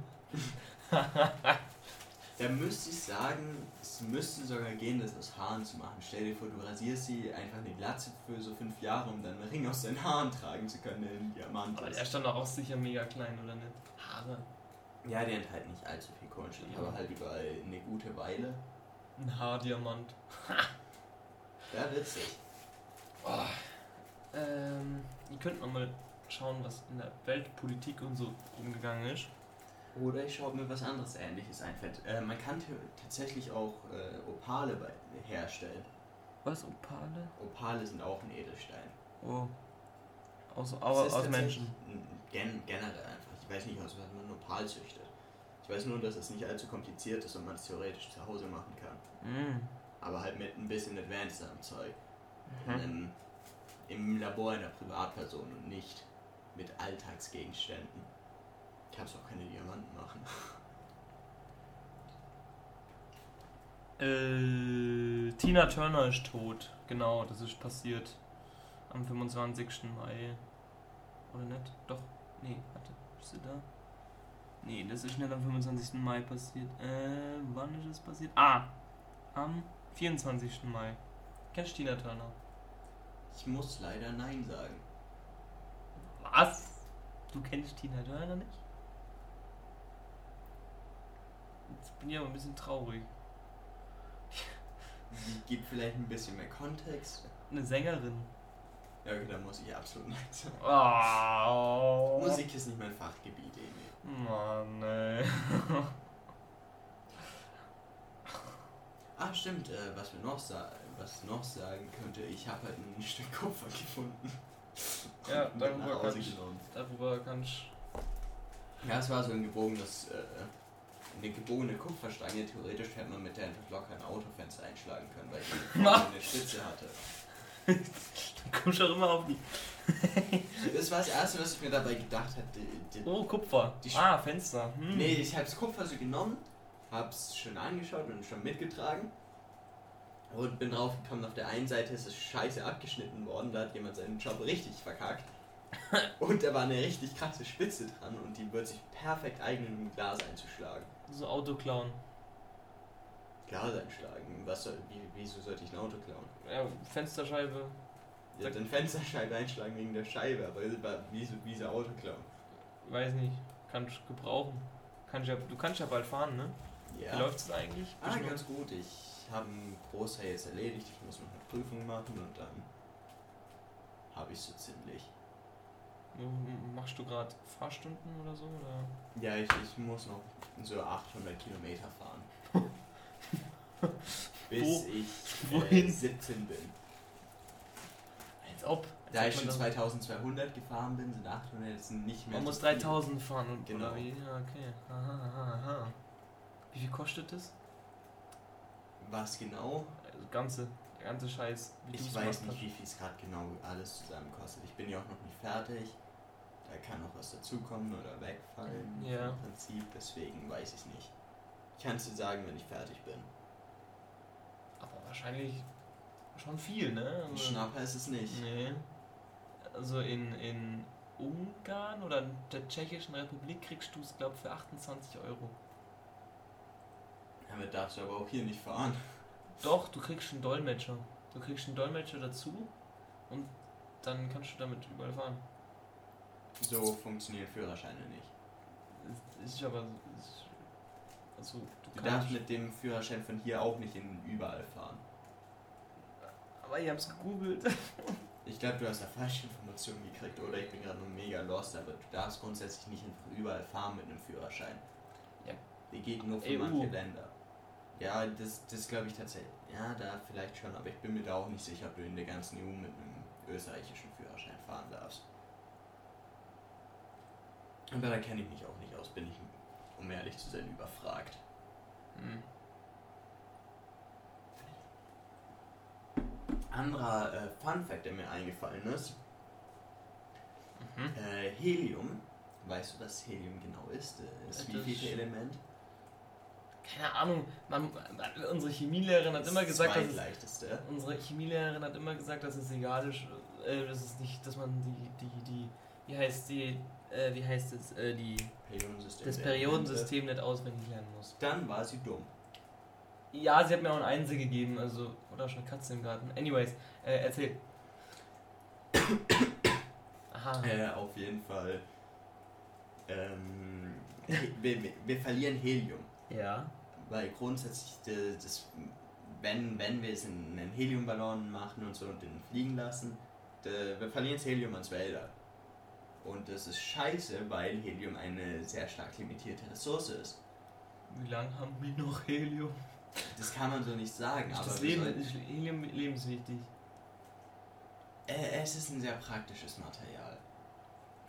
Da müsste ich sagen, es müsste sogar gehen, das aus Haaren zu machen. Stell dir vor, du rasierst sie einfach eine Glatze für so fünf Jahre, um dann einen Ring aus deinen Haaren tragen zu können, der ein Diamant Aber ist. der ist dann auch sicher mega klein, oder nicht? Haare. Ja, die enthalten nicht allzu viel Kohlenstoff, Ja. aber halt über eine gute Weile. Ein Haardiamant. Ja, witzig. Oh. Ähm, ihr könnt mal schauen, was in der Weltpolitik und so umgegangen ist. Oder ich schaue mir was anderes ähnliches einfällt. Äh, man kann tatsächlich auch äh, Opale bei, herstellen. Was? Opale? Opale sind auch ein Edelstein. Oh. Aus, Es aus, Menschen. Gen generell einfach. Ich weiß nicht, aus was man Opal züchtet. Ich weiß nur, dass es nicht allzu kompliziert ist und man es theoretisch zu Hause machen kann. Mm. Aber halt mit ein bisschen advanced am Zeug. Mhm. In, Im Labor einer Privatperson und nicht mit Alltagsgegenständen. Kannst auch keine Diamanten machen. Äh, Tina Turner ist tot. Genau, das ist passiert am 25. Mai. Oder nicht? Doch. Nee, warte. Ist sie da? Nee, das ist nicht am 25. Mai passiert. Äh, wann ist es passiert? Ah! Am 24. Mai. Kennst du Tina Turner? Ich muss leider Nein sagen. Was? Du kennst Tina Turner nicht? Jetzt bin ich aber ein bisschen traurig. Sie gibt vielleicht ein bisschen mehr Kontext. Eine Sängerin. Ja, okay, da muss ich absolut Nein sagen. Oh. Musik ist nicht mein Fachgebiet, Emil. Mann, ey. Ah, stimmt, äh, was wir noch sagen, was noch sagen könnte, ich habe halt ein Stück Kupfer gefunden. Ja, darüber kann ich-. Darüber kannst Ja, es war so ein gebogenes, äh, eine gebogene Kupferstange. Theoretisch hätte man mit der einfach locker ein Autofenster einschlagen können, weil ich eine Spitze hatte. du kommst auch immer auf die. Das war das erste, was ich mir dabei gedacht hatte. Oh, Kupfer. Ah, Fenster. Hm. Nee, ich hab's Kupfer so genommen, hab's schon angeschaut und schon mitgetragen. Und bin drauf gekommen, auf der einen Seite ist es scheiße abgeschnitten worden, da hat jemand seinen Job richtig verkackt. Und da war eine richtig krasse Spitze dran und die wird sich perfekt eignen, um Glas einzuschlagen. So Auto klauen. Glas einschlagen? Was soll, wie, wieso sollte ich ein Auto klauen? Ja, Fensterscheibe. Ja, dann Fensterscheibe einschlagen wegen der Scheibe, aber wieso, wieso Auto klauen? Weiß nicht. Kannst gebrauchen. Kannst ja, du kannst ja bald fahren, ne? Ja. Wie läuft's eigentlich? Ah, du- ganz gut. Ich habe einen Großteil jetzt erledigt. Ich muss noch eine Prüfung machen und dann habe ich so ziemlich. Machst du gerade Fahrstunden oder so? Oder? Ja, ich, ich muss noch so 800 Kilometer fahren. Bis Wo- ich wohin? äh, 17 bin. Als ob. Als Da ob ich schon man, da- 2200 gefahren bin, sind 800 jetzt nicht mehr. man muss viel. 3000 fahren und Genau. wie? Ja, okay. Aha, aha, aha. Wie viel kostet das? Was genau? Das ganze, der ganze Scheiß. Ich weiß nicht, wie viel es gerade genau alles zusammen kostet. Ich bin ja auch noch nicht fertig. Da kann noch was dazukommen oder wegfallen. Ja. Im Prinzip, deswegen weiß ich nicht. Ich kann es dir sagen, wenn ich fertig bin. Aber wahrscheinlich schon viel, ne? Ein Also, Schnapper ist es nicht. Nee. Also in, in Ungarn oder in der Tschechischen Republik kriegst du es, glaube ich, für 28 Euro. Damit darfst du aber auch hier nicht fahren. Doch, du kriegst einen Dolmetscher. Du kriegst einen Dolmetscher dazu und dann kannst du damit überall fahren. So funktionieren Führerscheine nicht. Es ist aber. es Also, Du darfst mit dem Führerschein von hier auch nicht in überall fahren. Aber ihr habt's gegoogelt. Ich glaube, du hast da falsche Informationen gekriegt oder ich bin gerade nur mega lost, aber du darfst grundsätzlich nicht einfach überall fahren mit einem Führerschein. Ja. Die geht nur für EU. manche Länder. Ja, das, das glaube ich tatsächlich. Ja, da vielleicht schon, aber ich bin mir da auch nicht sicher, ob du in der ganzen EU mit einem österreichischen Führerschein fahren darfst. Aber da kenne ich mich auch nicht aus, bin ich, um ehrlich zu sein, überfragt. Hm. Anderer äh, Fun Fact, der mir eingefallen ist, Mhm. Äh, Helium. Weißt du, was Helium genau ist? Äh, Das Das- wievielte Element? Keine Ahnung, man, unsere Chemielehrerin hat immer gesagt, dass es, unsere Chemielehrerin hat immer gesagt, dass es egal ist, äh, dass es nicht, dass man die, die, die, wie heißt die, äh, wie heißt es, äh, die, Periodensystem. das Periodensystem nicht auswendig lernen muss. Dann war sie dumm. Ja, sie hat mir auch ein Einser gegeben, also, oder schon eine Katze im Garten. Anyways, äh, erzähl. Aha. Äh, auf jeden Fall. Ähm, wir, wir- verlieren Helium. Ja. Weil grundsätzlich, äh, das, wenn, wenn wir es in einen Heliumballon machen und so und den fliegen lassen, äh, wir verlieren das Helium ans Wälder. Und das ist scheiße, weil Helium eine sehr stark limitierte Ressource ist. Wie lange haben wir noch Helium? Das kann man so nicht sagen, Ist aber das Leben, ist Helium lebenswichtig. Äh, es ist ein sehr praktisches Material,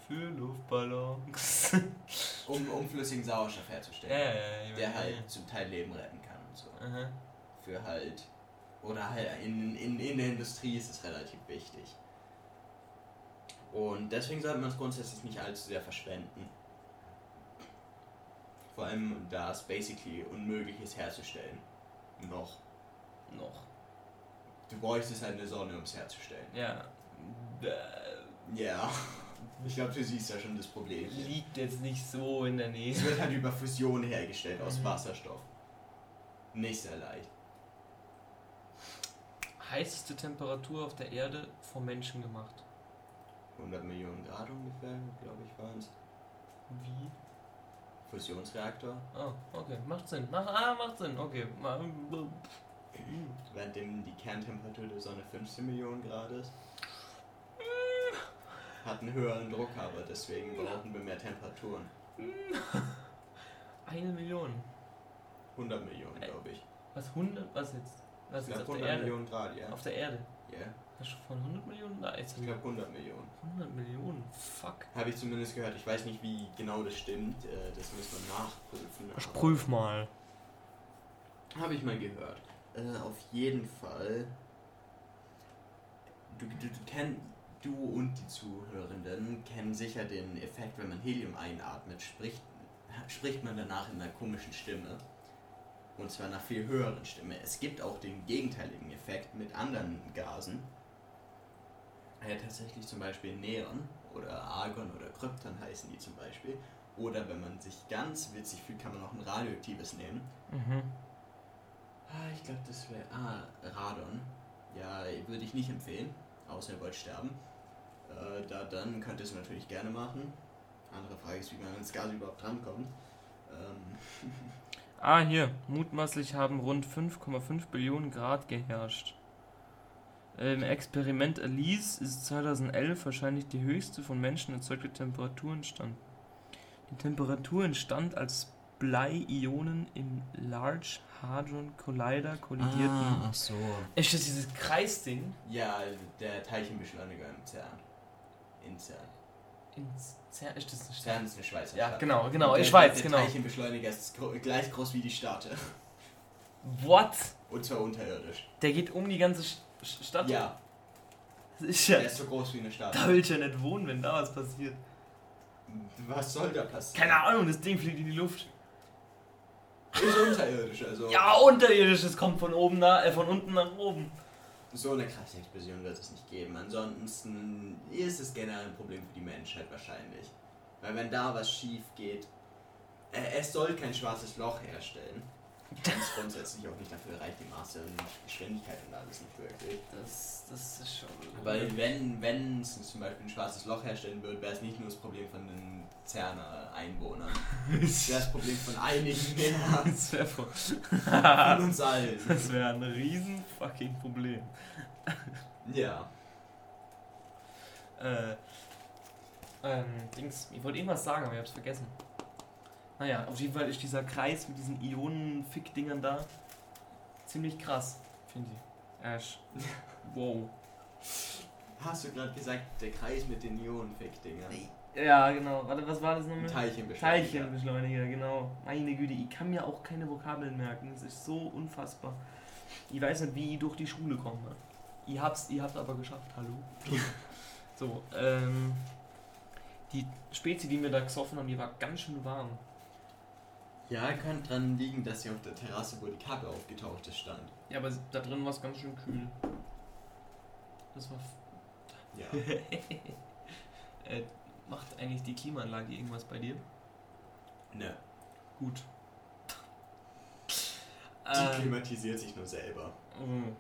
Für Luftballons. um, um flüssigen Sauerstoff ja, herzustellen, ja, ja. der ja. halt zum Teil Leben retten kann und so. Aha. Für halt, oder halt in, in, in der Industrie ist es relativ wichtig. Und deswegen sollte man es grundsätzlich nicht allzu sehr verschwenden. Vor allem, da es basically unmöglich ist herzustellen. Noch. Noch. Du bräuchtest halt eine Sonne, um es herzustellen. Ja. Ja. Ich glaube, du siehst ja schon das Problem. liegt jetzt nicht so in der Nähe. Es wird halt über Fusion hergestellt aus Mhm. Wasserstoff. Nicht sehr leicht. Heißeste Temperatur auf der Erde vom Menschen gemacht. 100 Millionen Grad ungefähr, glaube ich, waren es. Wie? Fusionsreaktor. Ah, okay. Macht Sinn. Mach, ah, macht Sinn. Okay. Ma- Währenddem die Kerntemperatur der Sonne 15 Millionen Grad ist. Hat einen höheren Druck, aber deswegen brauchen wir mehr Temperaturen. Eine Million. 100 Millionen, glaube ich. Was 100? Was jetzt? Was Ich jetzt auf der 100 Erde? Millionen Grad, ja. Auf der Erde. Ja, du von 100 Millionen? Jetzt ich glaube 100 Millionen. 100 Millionen. Fuck. Habe ich zumindest gehört. Ich weiß nicht, wie genau das stimmt. äh, Das muss man nachprüfen. Ich prüf mal. Habe ich mal gehört. Äh, auf jeden Fall. Du, du, du, kenn, du und die Zuhörenden kennen sicher den Effekt, wenn man Helium einatmet, spricht, spricht man danach in einer komischen Stimme. Und zwar einer viel höheren Stimme. Es gibt auch den gegenteiligen Effekt mit anderen Gasen. Ja, tatsächlich zum Beispiel Neon oder Argon oder Krypton heißen die zum Beispiel. Oder wenn man sich ganz witzig fühlt, kann man auch ein radioaktives nehmen. Mhm. Ah, ich glaube, das wäre. Ah, Radon. Ja, würde ich nicht empfehlen. Außer ihr wollt sterben. Äh, da, dann könnt ihr es natürlich gerne machen. Andere Frage ist, wie man ans Gas überhaupt drankommt. Ähm, Ah, hier. Mutmaßlich haben rund 5,5 Billionen Grad geherrscht. Im Experiment Elise ist 2011 wahrscheinlich die höchste von Menschen erzeugte Temperatur entstanden. Die Temperatur entstand, als Blei-Ionen im Large Hadron Collider kollidierten. ach so. Ist das dieses Kreisding? Ja, der Teilchenbeschleuniger im CERN. In CERN. Zer ist das nicht CERN ist eine Schweizer Ja, Stadt. genau, genau, ich der, weiß, der genau. Teilchenbeschleuniger ist gro gleich groß wie die Stadt. What? Und zwar unterirdisch. Der geht um die ganze Sch- Stadt? Ja, Das ist ja. der ist so groß wie eine Stadt. Da will ich ja nicht wohnen, wenn da was passiert. Was soll da passieren? Keine Ahnung, das Ding fliegt in die Luft. Ist unterirdisch, also. Ja, unterirdisch, es kommt von oben nach, äh, von unten nach oben. so eine krasse Explosion wird es nicht geben. Ansonsten ist es generell ein Problem für die Menschheit wahrscheinlich. Weil wenn da was schief geht, äh, es soll kein schwarzes Loch herstellen. Ganz grundsätzlich auch nicht dafür reicht die Masse und Geschwindigkeit und alles nicht wirklich. Das, das ist schon. Weil wenn, wenn es zum Beispiel ein schwarzes Loch herstellen würde, wäre es nicht nur das Problem von den Zerner Einwohnern. Es wäre das Problem von einigen mehr. Das wäre von, Von uns allen. das wäre ein riesen fucking Problem. Ja. Äh, ähm, Dings, ich wollte irgendwas sagen, aber ich hab's vergessen. Naja, auf jeden Fall ist dieser Kreis mit diesen Ionen-Fick-Dingern da ziemlich krass, finde ich. Ash. Wow. Hast du gerade gesagt, der Kreis mit den Ionenfick-Dingern? Ja, genau. Warte, was war das nochmal? Teilchenbeschleuniger. Teilchenbeschleuniger, genau. Meine Güte, ich kann mir auch keine Vokabeln merken. Das ist so unfassbar. Ich weiß nicht, wie ich durch die Schule komme. Ich hab's, ihr habt aber geschafft, hallo. so, ähm. Die Spezi, die wir da gesoffen haben, die war ganz schön warm. Ja, könnte dran liegen, dass sie auf der Terrasse, wo die Kappe aufgetaucht ist, stand. Ja, aber da drin war es ganz schön kühl. Das war. f- Ja. äh, macht eigentlich die Klimaanlage irgendwas bei dir? ne. Gut. Die Ähm, klimatisiert sich nur selber. Oh. Ähm.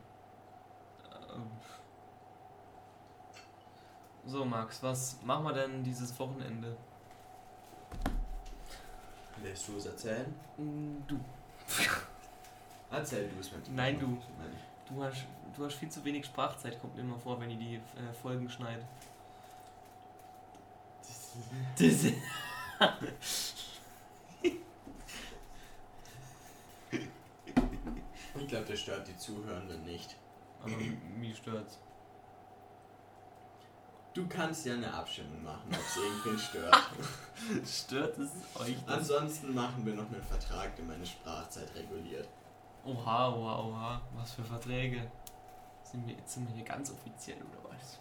So, Max, was machen wir denn dieses Wochenende? Willst du es erzählen? Mm, Du. Erzähl du es mir. Nein, du. Du hast, du hast viel zu wenig Sprachzeit, kommt mir immer vor, wenn ich die äh, Folgen schneide. Das Ich glaube, das stört die Zuhörenden nicht. Aber mich stört's. Du kannst ja eine Abstimmung machen, ob es irgendwen stört. Stört es euch das? Ansonsten machen wir noch einen Vertrag, der meine Sprachzeit reguliert. Oha, oha, oha. Was für Verträge? Sind wir, jetzt sind wir hier ganz offiziell oder was?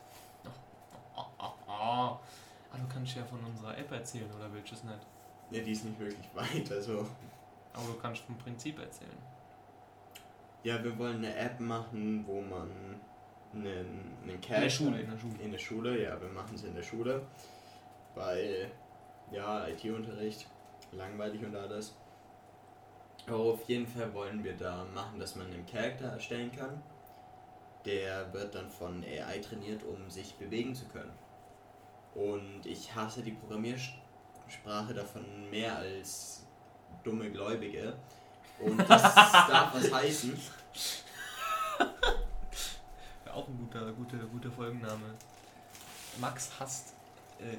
Oh, oh, oh. Ah, du kannst ja von unserer App erzählen oder willst du es nicht? Ja, die ist nicht wirklich weit, also. Aber du kannst vom Prinzip erzählen. Ja, wir wollen eine App machen, wo man einen, einen In Cache der Schule, in der Schule. In der Schule, ja, wir machen es in der Schule. Weil, ja, IT-Unterricht, langweilig und alles. Aber auf jeden Fall wollen wir da machen, dass man einen Charakter erstellen kann. Der wird dann von AI trainiert, um sich bewegen zu können. Und ich hasse die Programmiersprache davon mehr als dumme Gläubige. Und das darf was heißen. Auch ein guter, guter, guter Folgenname. Max hasst, äh,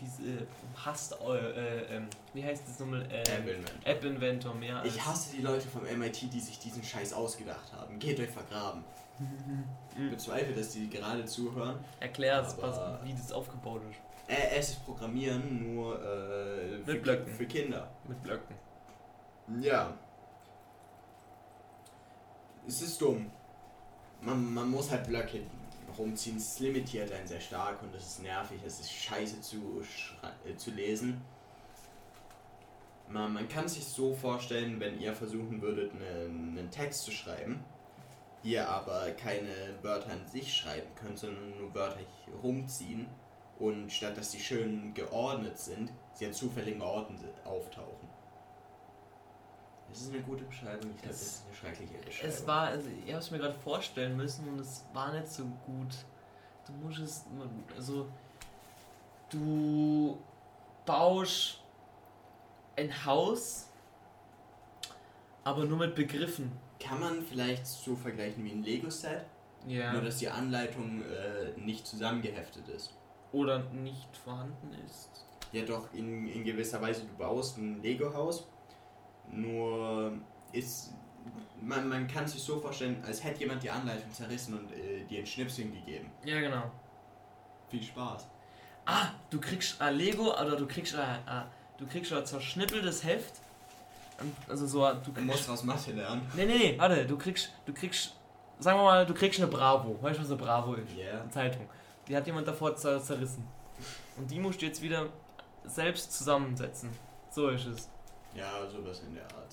diese, äh, hasst, äh, äh, wie heißt das nochmal? Äh, App Inventor. App Inventor mehr als. Ich hasse die Leute vom MIT, die sich diesen Scheiß ausgedacht haben. Geht euch vergraben. Ich bezweifle, dass die gerade zuhören. Erklär's, Aber- was, wie das aufgebaut ist. Äh, es ist Programmieren nur äh, für, Mit Blöcken. für Kinder. Mit Blöcken. Ja. Es ist dumm. Man, man muss halt Blöcke rumziehen. Es limitiert einen sehr stark und es ist nervig. Es ist scheiße zu, äh, zu lesen. Man, man kann sich so vorstellen, wenn ihr versuchen würdet, einen, einen Text zu schreiben, ihr aber keine Wörter an sich schreiben könnt, sondern nur Wörter rumziehen und statt dass die schön geordnet sind, sie an zufälligen Orten auftauchen. Das ist eine gute Beschreibung. Ich glaube, das Es- ist eine schreckliche Beschreibung. Es war, also ich habe es mir gerade vorstellen müssen und es war nicht so gut. Du musst es, also du baust ein Haus, aber nur mit Begriffen. Kann man vielleicht so vergleichen wie ein Lego-Set, Ja. nur dass die Anleitung äh, nicht zusammengeheftet ist. Oder nicht vorhanden ist. Ja, doch, in, in gewisser Weise, du baust ein Lego-Haus, nur ist. Man, man kann sich so vorstellen, als hätte jemand die Anleitung zerrissen und äh, dir ein Schnipschen gegeben. Ja, genau. Viel Spaß. Ah, du kriegst ein Lego oder du kriegst ein, ein, du kriegst ein zerschnippeltes Heft. Und Also so, du Du musst kriegst. was Mathe lernen. Nee, nee, nee, warte, du kriegst, du kriegst, sagen wir mal, du kriegst eine Bravo. Weißt du, was eine Bravo ist? Ja. Eine Zeitung. Die hat jemand davor zer zerrissen. Und die musst du jetzt wieder selbst zusammensetzen. So ist es. Ja, sowas in der Art.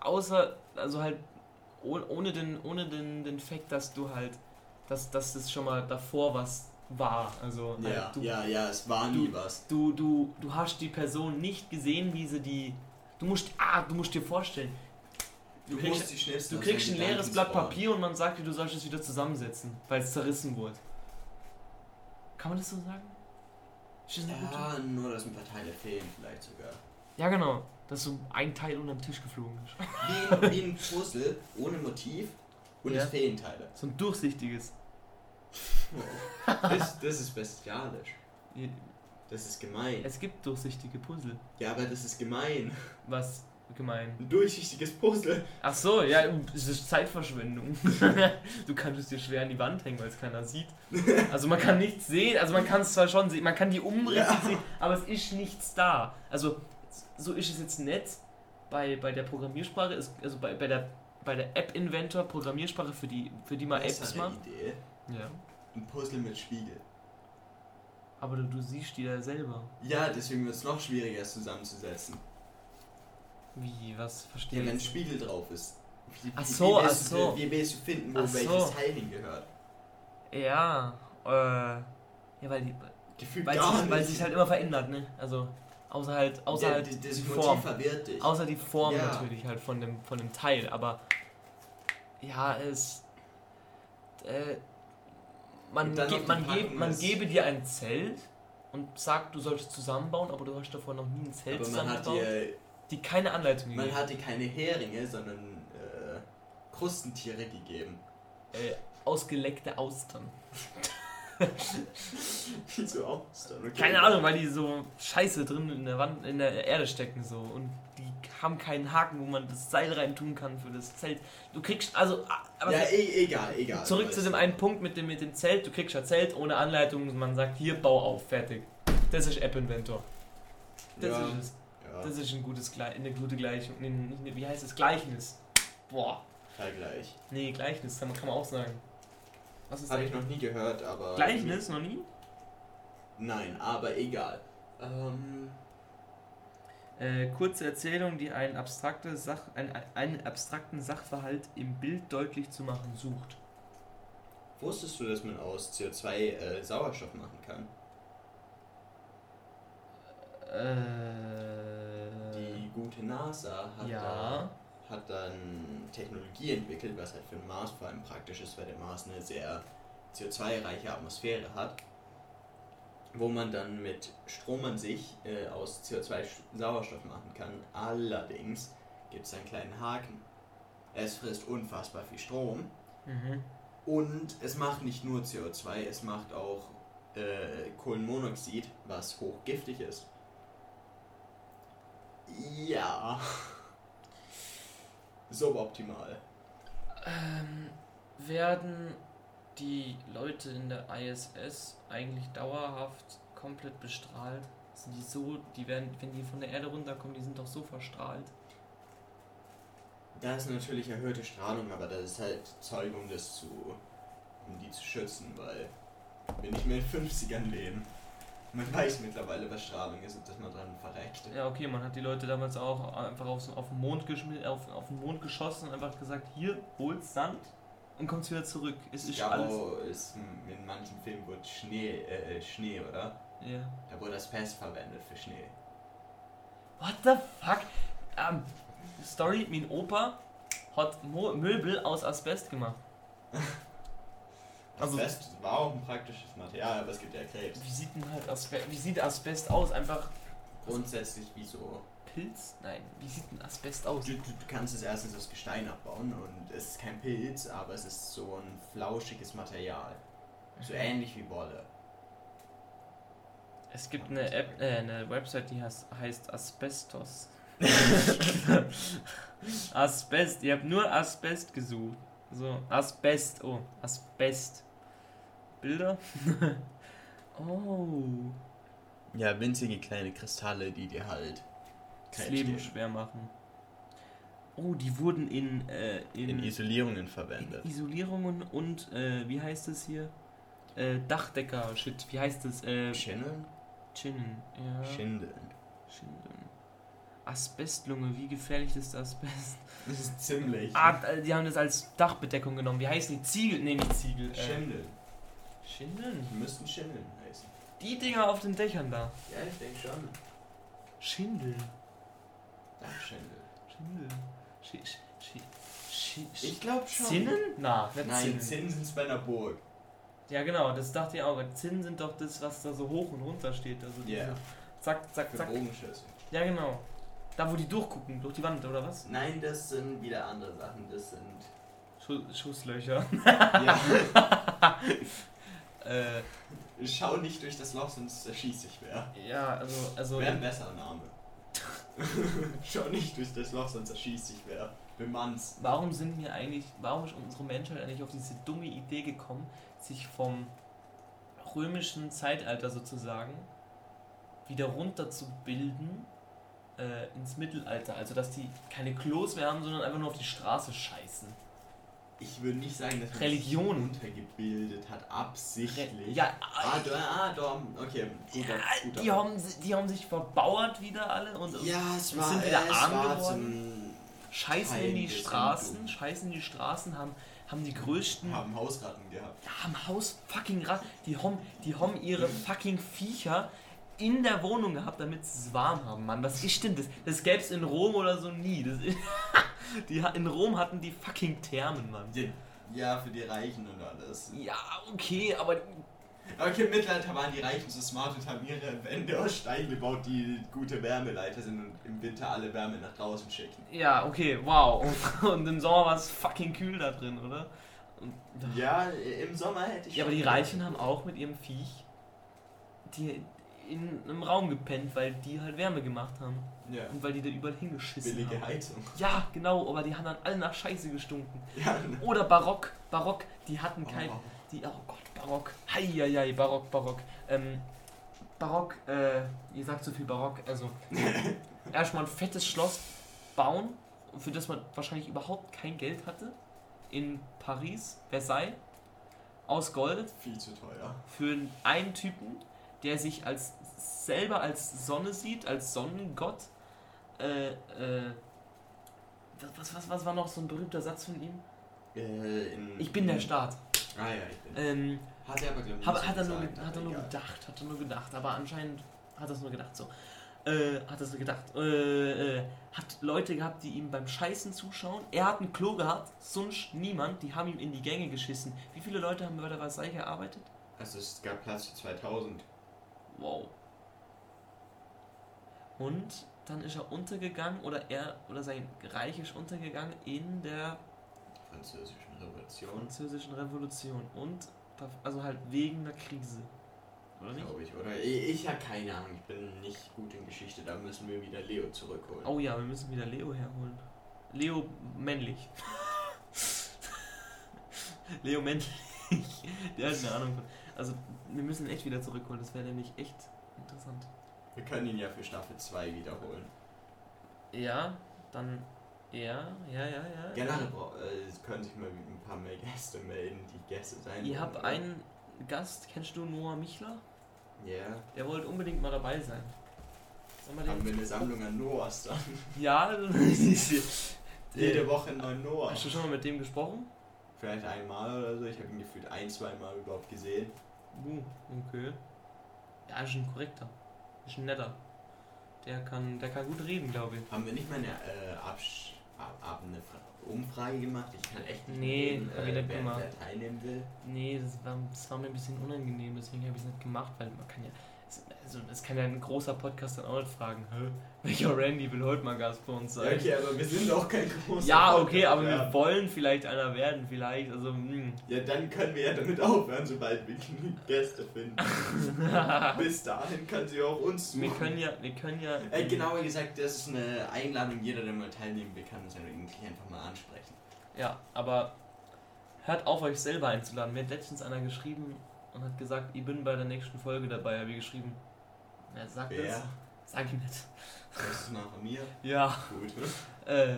Außer, also halt, oh- ohne den, ohne den, den Fakt, dass du halt dass, dass das schon mal davor was war. Also halt Ja, du, ja, ja, es war nie was. du, du, du hast die Person nicht gesehen, wie sie die. Du musst, ah, du musst dir vorstellen, du kriegst, musst die Schnipsel du kriegst ein deinen leeres Blatt. Papier und man sagt dir, du sollst es wieder zusammensetzen, weil es zerrissen wurde. Kann man das so sagen? Ist das Ja, nur dass ein paar Teile fehlen vielleicht sogar. ja, genau. Dass so ein Teil unter den Tisch geflogen ist. Wie, wie ein Puzzle ohne Motiv und Ja. es fehlen Teile. So ein durchsichtiges. Das, das ist bestialisch. Das ist gemein. Es gibt durchsichtige Puzzle. Ja, aber das ist gemein. Was gemein. Ein durchsichtiges Puzzle. Ach so, ja, es ist Zeitverschwendung. du kannst es dir schwer an die Wand hängen, weil es keiner sieht. Also man kann nichts sehen, also man kann es zwar schon sehen, man kann die Umrisse Ja. sehen, aber es ist nichts da. Also so ist es jetzt nicht bei, bei der Programmiersprache, ist, also bei, bei der bei der App Inventor Programmiersprache, für die, für die man Apps Bessere macht. Idee. Ja. Ein Puzzle mit Spiegel. Aber du, du siehst die da selber. Ja, deswegen wird es noch schwieriger, es zusammenzusetzen. Wie, was verstehe Ja, ich? wenn ein? Spiegel drauf ist. Wie, Ach wie- so, wie ach willst du- so. Wie willst du finden, wo Ach so. welches Teil hingehört? Ja, äh, ja, weil die, Gefühlt weil sich, weil sich halt immer verändert, ne? Also außer halt, außer Der- halt die- die Form. verwirrt dich. Außer die Form Ja. natürlich halt von dem, von dem Teil, aber ja, es. Äh, man, ge die man, ge man gebe dir ein Zelt und sagt, du sollst zusammenbauen, aber du hast davor noch nie ein Zelt aber man hat zusammengebaut, dir, die keine Anleitung man gegeben. hat dir keine Heringe, sondern äh, Krustentiere gegeben. Äh, ausgeleckte Austern. Wieso? Okay. Keine Ahnung, weil die so scheiße drin in der Wand, in der Erde stecken so und die haben keinen Haken, wo man das Seil rein tun kann für das Zelt. Du kriegst also aber Ja, e egal, egal. zurück zu dem einen Punkt mit dem mit dem Zelt. Du kriegst ja Zelt ohne Anleitung. Man sagt hier bau auf, fertig. Das ist App Inventor. Das Ja. ist es. Ja, Das ist ein gutes eine gute Gleichung. Wie heißt es? Gleichnis. Boah. Vergleich. Nee, Gleichnis, kann man auch sagen. Was ist Habe ich eigentlich- noch nie gehört, aber. Gleichnis noch nie? Nein, aber egal. Ähm, Äh, kurze Erzählung, die einen, abstrakte Sach ein, einen abstrakten Sachverhalt im Bild deutlich zu machen sucht. wusstest du, dass man aus CO2 äh, Sauerstoff machen kann? Äh, Die gute NASA hat, ja. da, hat dann Technologie entwickelt, was halt für den Mars vor allem praktisch ist, weil der Mars eine sehr CO2-reiche Atmosphäre hat, wo man dann mit Strom an sich äh, aus CO2 Sch- Sauerstoff machen kann. Allerdings gibt es einen kleinen Haken. Es frisst unfassbar viel Strom Mhm. und es macht nicht nur CO2, es macht auch äh, Kohlenmonoxid, was hochgiftig ist. Ja. Suboptimal. Ähm, werden die Leute in der ISS eigentlich dauerhaft komplett bestrahlt? Sind die so, die werden, wenn die von der Erde runterkommen, die sind doch so verstrahlt. Da ist natürlich erhöhte Strahlung, aber das ist halt Zeug, um das zu. um die zu schützen, weil wir nicht mehr in den 50ern leben. Man weiß mittlerweile, was Strahlung ist und dass man dran verreckt. Ja, okay, man hat die Leute damals auch einfach auf, auf, den, Mond auf, auf den Mond geschossen und einfach gesagt, hier, holt Sand und kommt wieder zurück. Es ist Ja, alles. wo es in manchen Filmen wird Schnee, äh, Schnee, oder? Ja. Da wurde das Pest verwendet für Schnee. What the fuck? Ähm, Story, mein Opa hat Mo Möbel aus Asbest gemacht. Also- Asbest war auch ein praktisches Material, aber es gibt ja Krebs. Wie sieht denn halt Asbest, wie sieht Asbest aus? Einfach Grundsätzlich wie so. Pilz? Nein, wie sieht denn Asbest aus? Du, du, du kannst es erstens aus Gestein abbauen und es ist kein Pilz, aber es ist so ein flauschiges Material. So Mhm. ähnlich wie Wolle. Es gibt eine App, äh, eine Website, die heißt, heißt Asbestos. Asbest, ihr habt nur Asbest gesucht. So, Asbest, oh, Asbest. Bilder? oh. Ja, winzige kleine Kristalle, die dir halt Das Leben schwer machen. Oh, die wurden in, äh, in, in Isolierungen in verwendet. Isolierungen und, äh, wie heißt es hier? Äh, Dachdecker, shit, wie heißt es? Äh, Schindeln? Chinnen, ja. Schindeln. Schindeln. Asbestlunge, wie gefährlich ist Asbest? Das ist ziemlich. Ah, die haben das als Dachbedeckung genommen. Wie heißen die? Ziegel? Nee, nicht Ziegel. Äh, Schindeln. Schindeln? Die müssten Schindeln heißen. Die Dinger auf den Dächern da. Ja, ich denke schon. Schindeln. Dachschindel. Schindeln. Schi, schi, schi, schi, Ich glaube schon. Zinnen? Na, nicht Nein, Zinnen. Zinnen sind es bei einer Burg. Ja, genau, das dachte ich auch. Zinnen sind doch das, was da so hoch und runter steht. Also Ja. Zack, zack, Für zack. Bogenschüsse. Ja, genau. Da, wo die durchgucken, durch die Wand, oder was? Nein, das sind wieder andere Sachen. Das sind. Schu Schusslöcher. Ja. äh, Schau nicht durch das Loch, sonst erschießt sich wer. ja, also, also Wäre ein besserer Name. Schau nicht durch das Loch, sonst erschießt sich wer. Bemannst. warum sind wir eigentlich, warum ist unsere Menschheit eigentlich auf diese dumme Idee gekommen, sich vom römischen Zeitalter sozusagen wieder runterzubilden äh, ins Mittelalter? Also, dass die keine Klos mehr haben, sondern einfach nur auf die Straße scheißen. Ich würde nicht sagen, dass man Religion. untergebildet hat, absichtlich. Ja, Ah, da, ah, da, okay, guter, guter die haben, die haben sich verbauert wieder alle und Ja, es war, sind wieder es arm geworden. scheißen in die Straßen, Handlung. scheißen in die Straßen, haben, haben die größten, haben Hausratten gehabt. haben Haus fucking Rat, die haben, die haben ihre fucking Viecher in der Wohnung gehabt, damit sie es warm haben, Mann. Was ist denn das? Das gäb's in Rom oder so nie. Das die, in Rom hatten die fucking Thermen, Mann. Ja, für die Reichen und alles. Ja, okay, aber Okay, im Mittelalter waren die Reichen so smart und haben ihre Wände aus Stein gebaut, die gute Wärmeleiter sind und im Winter alle Wärme nach draußen schicken. ja, okay, wow. Und, im Sommer war es fucking kühl da drin, oder? Und, Ja, im Sommer hätte ich Ja, aber die. Reichen haben auch mit ihrem Viech die in einem Raum gepennt, weil die halt Wärme gemacht haben. Ja, Und weil die da überall hingeschissen billige haben. Heizung. Ja, genau, aber die haben dann alle nach Scheiße gestunken. Ja, Oder Barock, Barock, die hatten kein. Oh. Die, oh Gott, Barock. Heieiei, Barock, Barock. Ähm, Barock, äh, ihr sagt so viel Barock, also erstmal ein fettes Schloss bauen, für das man wahrscheinlich überhaupt kein Geld hatte. In Paris, Versailles, aus Gold, viel zu teuer. für einen Typen, der sich als selber als Sonne sieht, als Sonnengott. Äh, äh, was, was, was war noch so ein berühmter Satz von ihm? Äh, in, Ich bin der Staat. Ah ja, ich bin. Ähm, hat er aber, glaube ich, hat, er nur, gesagt, ge- hat er aber nur egal. gedacht, hat er nur gedacht, aber anscheinend hat er es nur gedacht so. Äh, hat er es nur gedacht. Äh, äh, hat Leute gehabt, die ihm beim Scheißen zuschauen. Er hat ein Klo gehabt, sonst niemand. Die haben ihm in die Gänge geschissen. Wie viele Leute haben bei der Versailles gearbeitet? Also es gab Platz für 2000. Wow. Und dann ist er untergegangen oder er oder sein Reich ist untergegangen in der Französischen Revolution, französischen Revolution und also halt wegen der Krise. Oder nicht? glaube ich, oder? Ich, ich habe keine Ahnung, ich bin nicht gut in Geschichte, da müssen wir wieder Leo zurückholen. Oh ja, wir müssen wieder Leo herholen. Leo männlich. Leo männlich. Der hat eine Ahnung von. Also wir müssen ihn echt wieder zurückholen, das wäre nämlich echt interessant. Wir können ihn ja für Staffel 2 wiederholen. Ja, dann ja, ja, ja, ja. Generell äh, es können sich mal ein paar mehr Gäste melden, die Gäste sein Ihr habt einen Gast, kennst du Noah Michler? Ja, Der wollte unbedingt mal dabei sein. Sollen wir haben wir eine Sammlung an Noahs dann. Ja, Jede Woche einen neuen Noah. Hast du schon mal mit dem gesprochen? Vielleicht einmal oder so, ich habe ihn gefühlt ein, zwei Mal überhaupt gesehen. Uh, okay. Ja, ist ein korrekter. Ist ein netter. Der kann, der kann gut reden, glaube ich. Haben wir nicht mal eine, äh, Absch ab, ab eine Fra- Umfrage gemacht? Ich kann echt nicht Nee, ich nicht wer, wer teilnehmen will. Nee, das war, das war mir ein bisschen unangenehm, deswegen habe ich es nicht gemacht, weil man kann ja. Also, das kann ja ein großer Podcast dann auch nicht fragen, Hä, welcher Randy will heute mal Gast bei uns Ja, sein? okay, aber wir sind doch kein großer Ja, okay, Podcast, aber ja. wir wollen vielleicht einer werden, vielleicht. Also, hm. Ja, dann können wir ja damit aufhören, sobald wir genügend Gäste finden. Bis dahin können sie auch uns wir suchen. können ja, wir können ja. Äh, genauer gesagt, das ist eine Einladung, jeder, der mal teilnehmen will, kann uns ja eigentlich einfach mal ansprechen. Ja, aber hört auf, euch selber einzuladen. Mir hat letztens einer geschrieben und hat gesagt, ich bin bei der nächsten Folge dabei. Habe ich geschrieben. Wer sagt Wer? das? Sag ich nicht. Das ist nach mir. Ja, Gut. äh,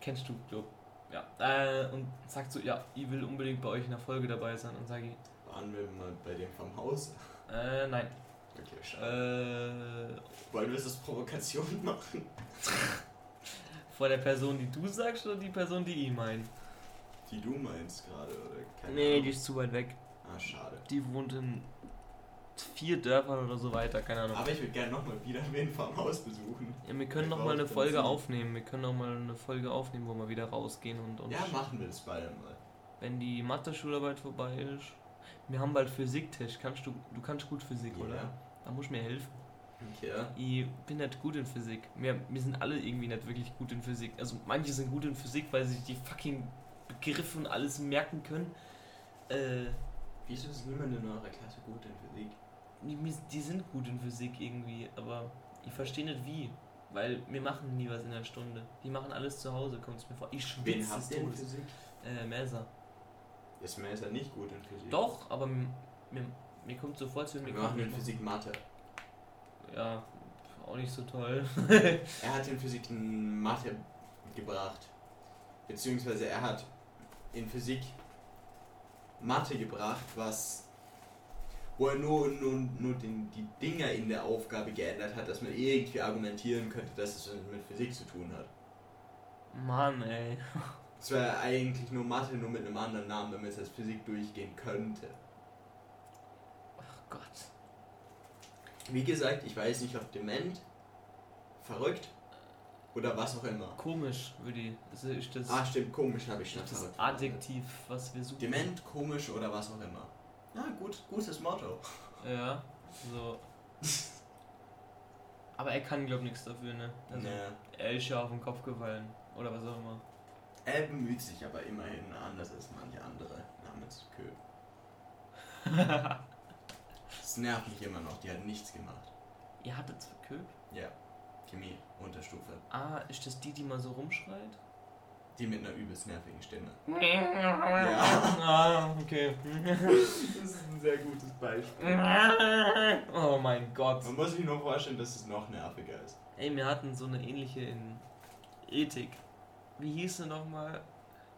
kennst du, glaub. Ja, äh, und sagt so, ja, ich will unbedingt bei euch in der Folge dabei sein. Und sage ich, Waren wir mal bei dem vom Haus? äh, nein. Okay, schade. Äh, Wollen wir es als Provokation machen? vor der Person, die du sagst oder die Person, die ich meine? Die du meinst gerade, oder? Keine Nee, Ahnung. die ist zu weit weg. Ah, schade. Die wohnt in vier Dörfern oder so weiter, keine Ahnung. Aber ich würde gerne nochmal wieder wen vom Haus besuchen. Ja, wir können Ich noch brauch mal eine. Folge aufnehmen. Wir können noch mal eine Folge aufnehmen, wo wir wieder rausgehen und, und Ja, machen wir das bald mal. wenn die Mathe-Schularbeit vorbei ist. Wir haben bald Physiktisch. Kannst du, du kannst gut Physik, oder? Ja. Da musst du mir helfen. Okay. Ich bin nicht gut in Physik. Wir, wir sind alle irgendwie nicht wirklich gut in Physik. Also manche sind gut in Physik, weil sie die fucking Begriffe und alles merken können. Äh, Wieso ist niemand in eurer Klasse gut in Physik? die, die sind gut in Physik irgendwie, aber ich verstehe nicht wie. Weil wir machen nie was in der Stunde. Die machen alles zu Hause, kommt es mir vor. Ich Wen schwitze des in Todes. Physik? Äh, Merser. Ist ja nicht gut in Physik. Doch, aber mir, mir, kommt sofort zu Wir machen in Physik Mathe. Ja, auch nicht so toll. Er hat in Physik Mathe gebracht. Beziehungsweise er hat in Physik Mathe gebracht, was wo er nur, nur, nur den, die Dinger in der Aufgabe geändert hat, dass man irgendwie argumentieren könnte, dass es mit Physik zu tun hat. Mann, ey. Es wäre eigentlich nur Mathe, nur mit einem anderen Namen, damit es als Physik durchgehen könnte. Ach Gott. Wie gesagt, ich weiß nicht, ob dement, verrückt oder was auch immer. Komisch, würde ich. Das ist das, Ah, stimmt, komisch habe ich schon das verrückt. Adjektiv, was wir suchen. Dement, komisch oder was auch immer. Ja, gut, gutes Motto. Ja, so. Aber er kann, glaub nichts dafür, ne? Also, Nee. Er ist ja auf den Kopf gefallen. Oder was auch immer. Er bemüht sich aber immerhin anders als manche andere namens Kö. Es nervt mich immer noch, die hat nichts gemacht. Ihr hattet Köp? Ja, Chemie, Unterstufe. Ah, ist das die, die mal so rumschreit? Die mit einer übelst nervigen Stimme. Ja. Ah, okay. Das ist ein sehr gutes Beispiel. Oh mein Gott. Man muss sich nur vorstellen, dass es noch nerviger ist. Ey, wir hatten so eine ähnliche in Ethik. Wie hieß sie nochmal?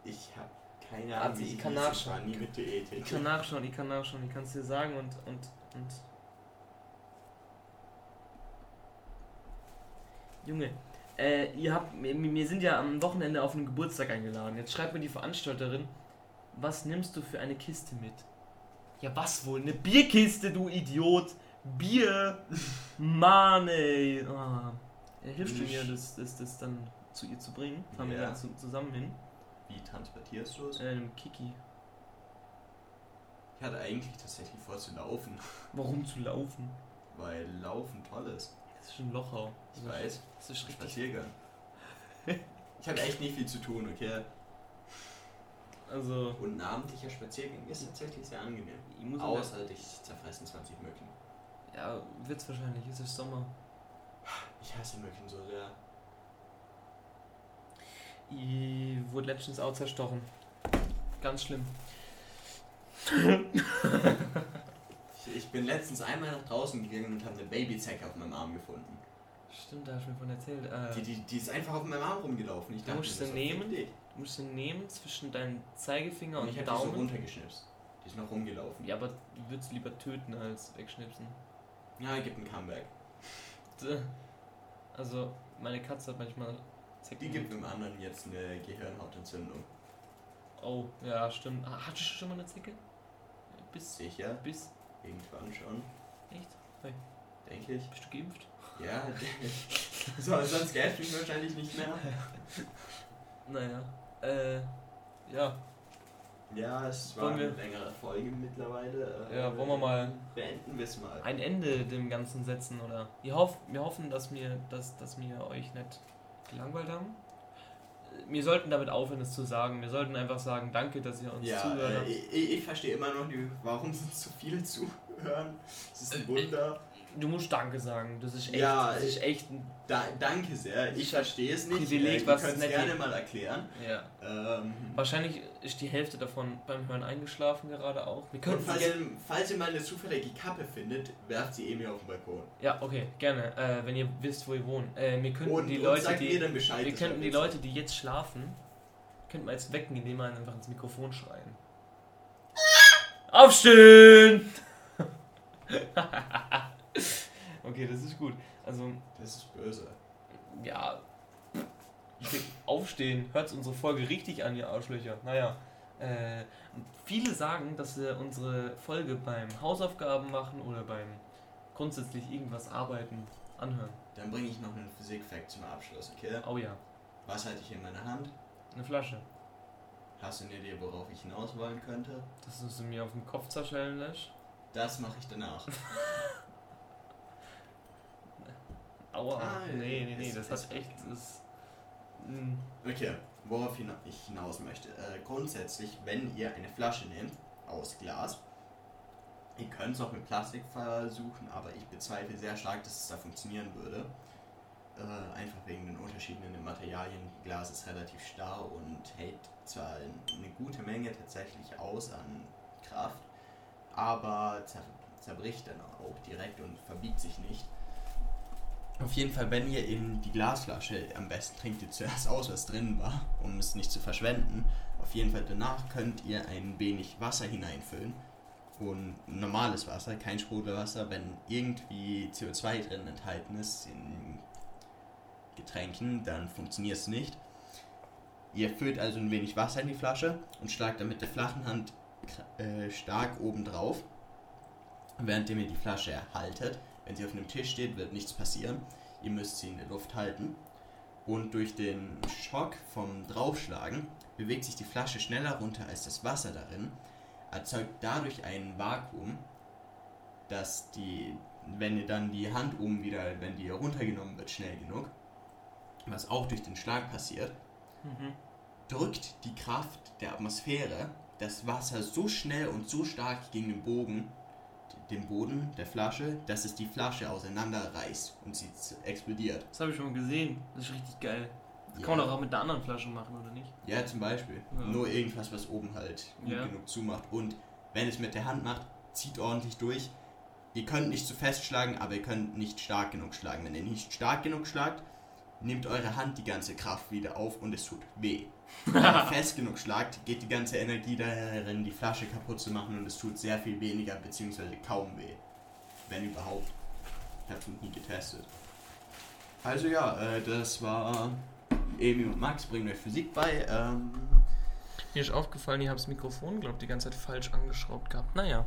Ich habe keine Ahnung, wie ich sie kann hieß. Ich nachschauen. war nie mit der Ethik. Ich kann nachschauen, ich kann nachschauen, ich kann es dir sagen und, und, und. Junge, äh, ihr habt, wir, wir sind ja am Wochenende auf einen Geburtstag eingeladen. Jetzt schreibt mir die Veranstalterin, was nimmst du für eine Kiste mit? Ja, was wohl? Eine Bierkiste, du Idiot! Bier! Mann, ey! Ah. Ja, hilfst du mir, das, das, das dann zu ihr zu bringen? Fahren wir Ja. dann zu, zusammen hin? Wie transportierst du es? Äh, einem Kiki. Ich hatte eigentlich tatsächlich vor zu laufen, Warum zu laufen? weil Laufen toll ist. Das ist schon Lochau. Ich weiß. Das ist richtig. Spaziergang. Ich habe echt nicht viel zu tun, okay? Also, Und ein abendlicher Spaziergang ist tatsächlich sehr angenehm. ich muss Außer dich zerfressen 20 Mücken. Ja, wird's wahrscheinlich. Es ist Sommer. Ich hasse Mücken so sehr. Ich wurde letztens auch zerstochen. Ganz schlimm. Ich, ich bin letztens einmal nach draußen gegangen und habe eine Babyzecke auf meinem Arm gefunden. Stimmt, da hast du mir von erzählt. Äh, Die, die, die ist einfach auf meinem Arm rumgelaufen. Ich Du dachte, musst doch nehmen? du musst sie nehmen zwischen deinen Zeigefinger Und und, ich habe die so Daumen. runtergeschnipst. Die ist noch rumgelaufen. ja, aber du würdest lieber töten als wegschnipsen. Ja, gibt ein Comeback. Also, meine Katze hat manchmal Zecken. Die gibt dem anderen jetzt eine Gehirnhautentzündung. Oh, ja, stimmt. Ah, Hattest du schon mal eine Zecke? Bis. Sicher, Bis. Irgendwann schon, Echt? denke ich. Bist du geimpft? Ja, so, sonst gäbe es mich wahrscheinlich nicht mehr. Naja. Äh. Ja. Ja, es war eine längere Folge mittlerweile. Äh, Ja, wollen wir mal- Beenden wir es mal. ein Ende dem Ganzen setzen, oder? Wir, hoff, wir hoffen, dass wir, dass, dass wir euch nicht gelangweilt haben. Wir sollten damit aufhören, es zu sagen. Wir sollten einfach sagen, danke, dass ihr uns Ja, zugehört äh, ich, ich verstehe immer noch nicht, warum sind so viele zuhören. Das ist ein Äh, Wunder. Du musst Danke sagen. Das ist echt, Ja, das ist echt ein. Da, danke sehr. Ich verstehe es nicht. Privileg, äh, was es gerne mal erklären. Ja. Ähm, Wahrscheinlich ist die Hälfte davon beim Hören eingeschlafen gerade auch. Wir und könnten falls ihr, falls ihr mal eine zufällige Kappe findet, werft sie eben auf den Balkon. Ja, okay, gerne. Äh, wenn ihr wisst, wo ihr wohnt. Äh, wir könnten Und, die und Leute, mir die. Bescheid. Wir könnten die. Leute, die jetzt schlafen, könnten wir jetzt wecken, indem wir einfach ins Mikrofon schreien. Aufstehen! Okay, das ist gut. Also, Das ist böse. ja. Aufstehen, hört unsere Folge richtig an, ihr Arschlöcher. Naja. Äh, viele sagen, dass sie unsere Folge beim Hausaufgaben machen oder beim grundsätzlich irgendwas arbeiten anhören. Dann bringe ich noch einen Physik-Fact zum Abschluss, okay? Oh ja, Was halte ich in meiner Hand? eine Flasche. Hast du eine Idee, worauf ich hinaus wollen könnte? Dass du sie mir auf den Kopf zerschellen lässt. Das mache ich danach. Aua. Ah, nee, nee, nee, es- das es- hat echt. Das, mm, Okay, worauf ich hinaus möchte. Äh, grundsätzlich, wenn ihr eine Flasche nehmt, aus Glas, ihr könnt es auch mit Plastik versuchen, aber ich bezweifle sehr stark, dass es da funktionieren würde. Äh, einfach wegen den Unterschieden in den Materialien. Glas ist relativ starr und hält zwar eine gute Menge tatsächlich aus an Kraft, aber zer zerbricht dann auch direkt und verbiegt sich nicht. Auf jeden Fall, wenn ihr in die Glasflasche, am besten trinkt ihr zuerst aus, was drin war, um es nicht zu verschwenden. Auf jeden Fall danach könnt ihr ein wenig Wasser hineinfüllen. Und normales Wasser, kein Sprudelwasser, wenn irgendwie CO2 drin enthalten ist in Getränken, dann funktioniert es nicht. Ihr füllt also ein wenig Wasser in die Flasche und schlagt dann mit der flachen Hand äh, stark oben drauf, währenddem ihr die Flasche erhaltet. Wenn sie auf einem Tisch steht, wird nichts passieren. Ihr müsst sie in der Luft halten. Und durch den Schock vom Draufschlagen bewegt sich die Flasche schneller runter als das Wasser darin, erzeugt dadurch ein Vakuum, dass die, wenn ihr dann die Hand oben wieder, wenn die runtergenommen wird, schnell genug, was auch durch den Schlag passiert, mhm. drückt die Kraft der Atmosphäre das Wasser so schnell und so stark gegen den Bogen, den Boden der Flasche, dass es die Flasche auseinanderreißt und sie explodiert. Das habe ich schon mal gesehen. Das ist richtig geil. Das Ja. kann man doch auch mit einer anderen Flasche machen, oder nicht? Ja, zum Beispiel. Ja. Nur irgendwas, was oben halt gut Ja. genug zumacht. Und wenn es mit der Hand macht, zieht ordentlich durch. Ihr könnt nicht zu fest schlagen, aber ihr könnt nicht stark genug schlagen. Wenn ihr nicht stark genug schlagt, nimmt eure Hand die ganze Kraft wieder auf und es tut weh. Wenn ihr fest genug schlagt, geht die ganze Energie darin, die Flasche kaputt zu machen und es tut sehr viel weniger, beziehungsweise kaum weh. Wenn überhaupt. Ich habe es noch nie getestet. Also ja, äh, das war Emi und Max bringen euch Physik bei. Ähm, Mir ist aufgefallen, ihr habt das Mikrofon, glaube die ganze Zeit falsch angeschraubt gehabt. Naja.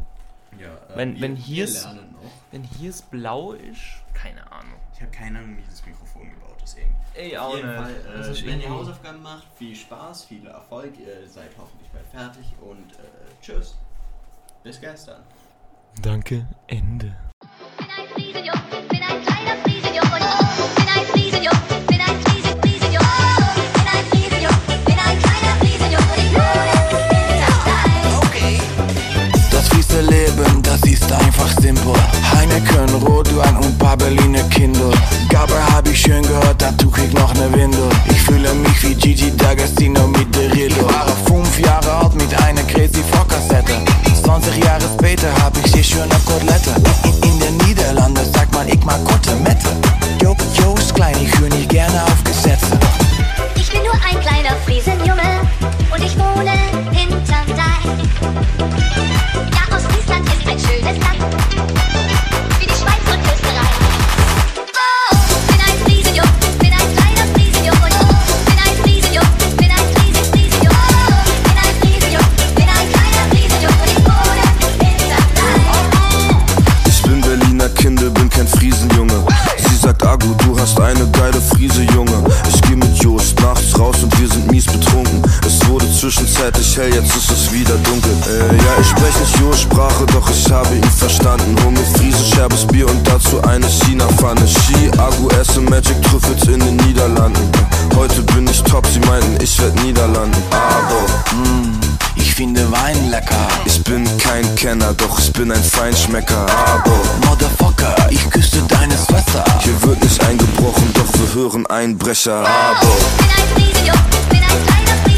Ja, äh, Wenn- wenn hier wir es- lernen noch. Wenn hier es blau ist, keine Ahnung. Ich habe keine Ahnung, wie das Mikrofon gebaut ist eben. Ey, Auf jeden Fall, Das äh, ist wenn ihr irgendwie- Hausaufgaben macht, viel Spaß, viel Erfolg, ihr seid hoffentlich bald fertig und äh, tschüss. Bis gestern. Danke, Ende. Einfach simpel. Heineken, Rotwein und paar Berliner Kindle. Gabel hab ich schön gehört, dazu krieg noch ne Windel. Ich fühle mich wie Gigi D'Agostino mit der Riddle. Ich war fünf Jahre alt mit einer Crazy Kassette. 20 Jahre später hab ich hier schöne Kotelette. Hell, jetzt ist es wieder dunkel. Äh, ja, ich sprech nicht Jost-Sprache, doch ich habe ihn verstanden. Hol mir Friese, scherbes Bier und dazu eine China-Pfanne. Ski, Agu, esse Magic Trüffels in den Niederlanden. Heute bin ich top, sie meinten, ich werd Niederlanden. Aber Ich finde Wein lecker. ich bin kein Kenner, doch ich bin ein Feinschmecker. Aber Motherfucker, ich küsste deine Schwester. Hier wird nicht eingebrochen, doch wir hören Einbrecher. Aber Bin ein Friesenjung, bin ein kleiner Friesenjung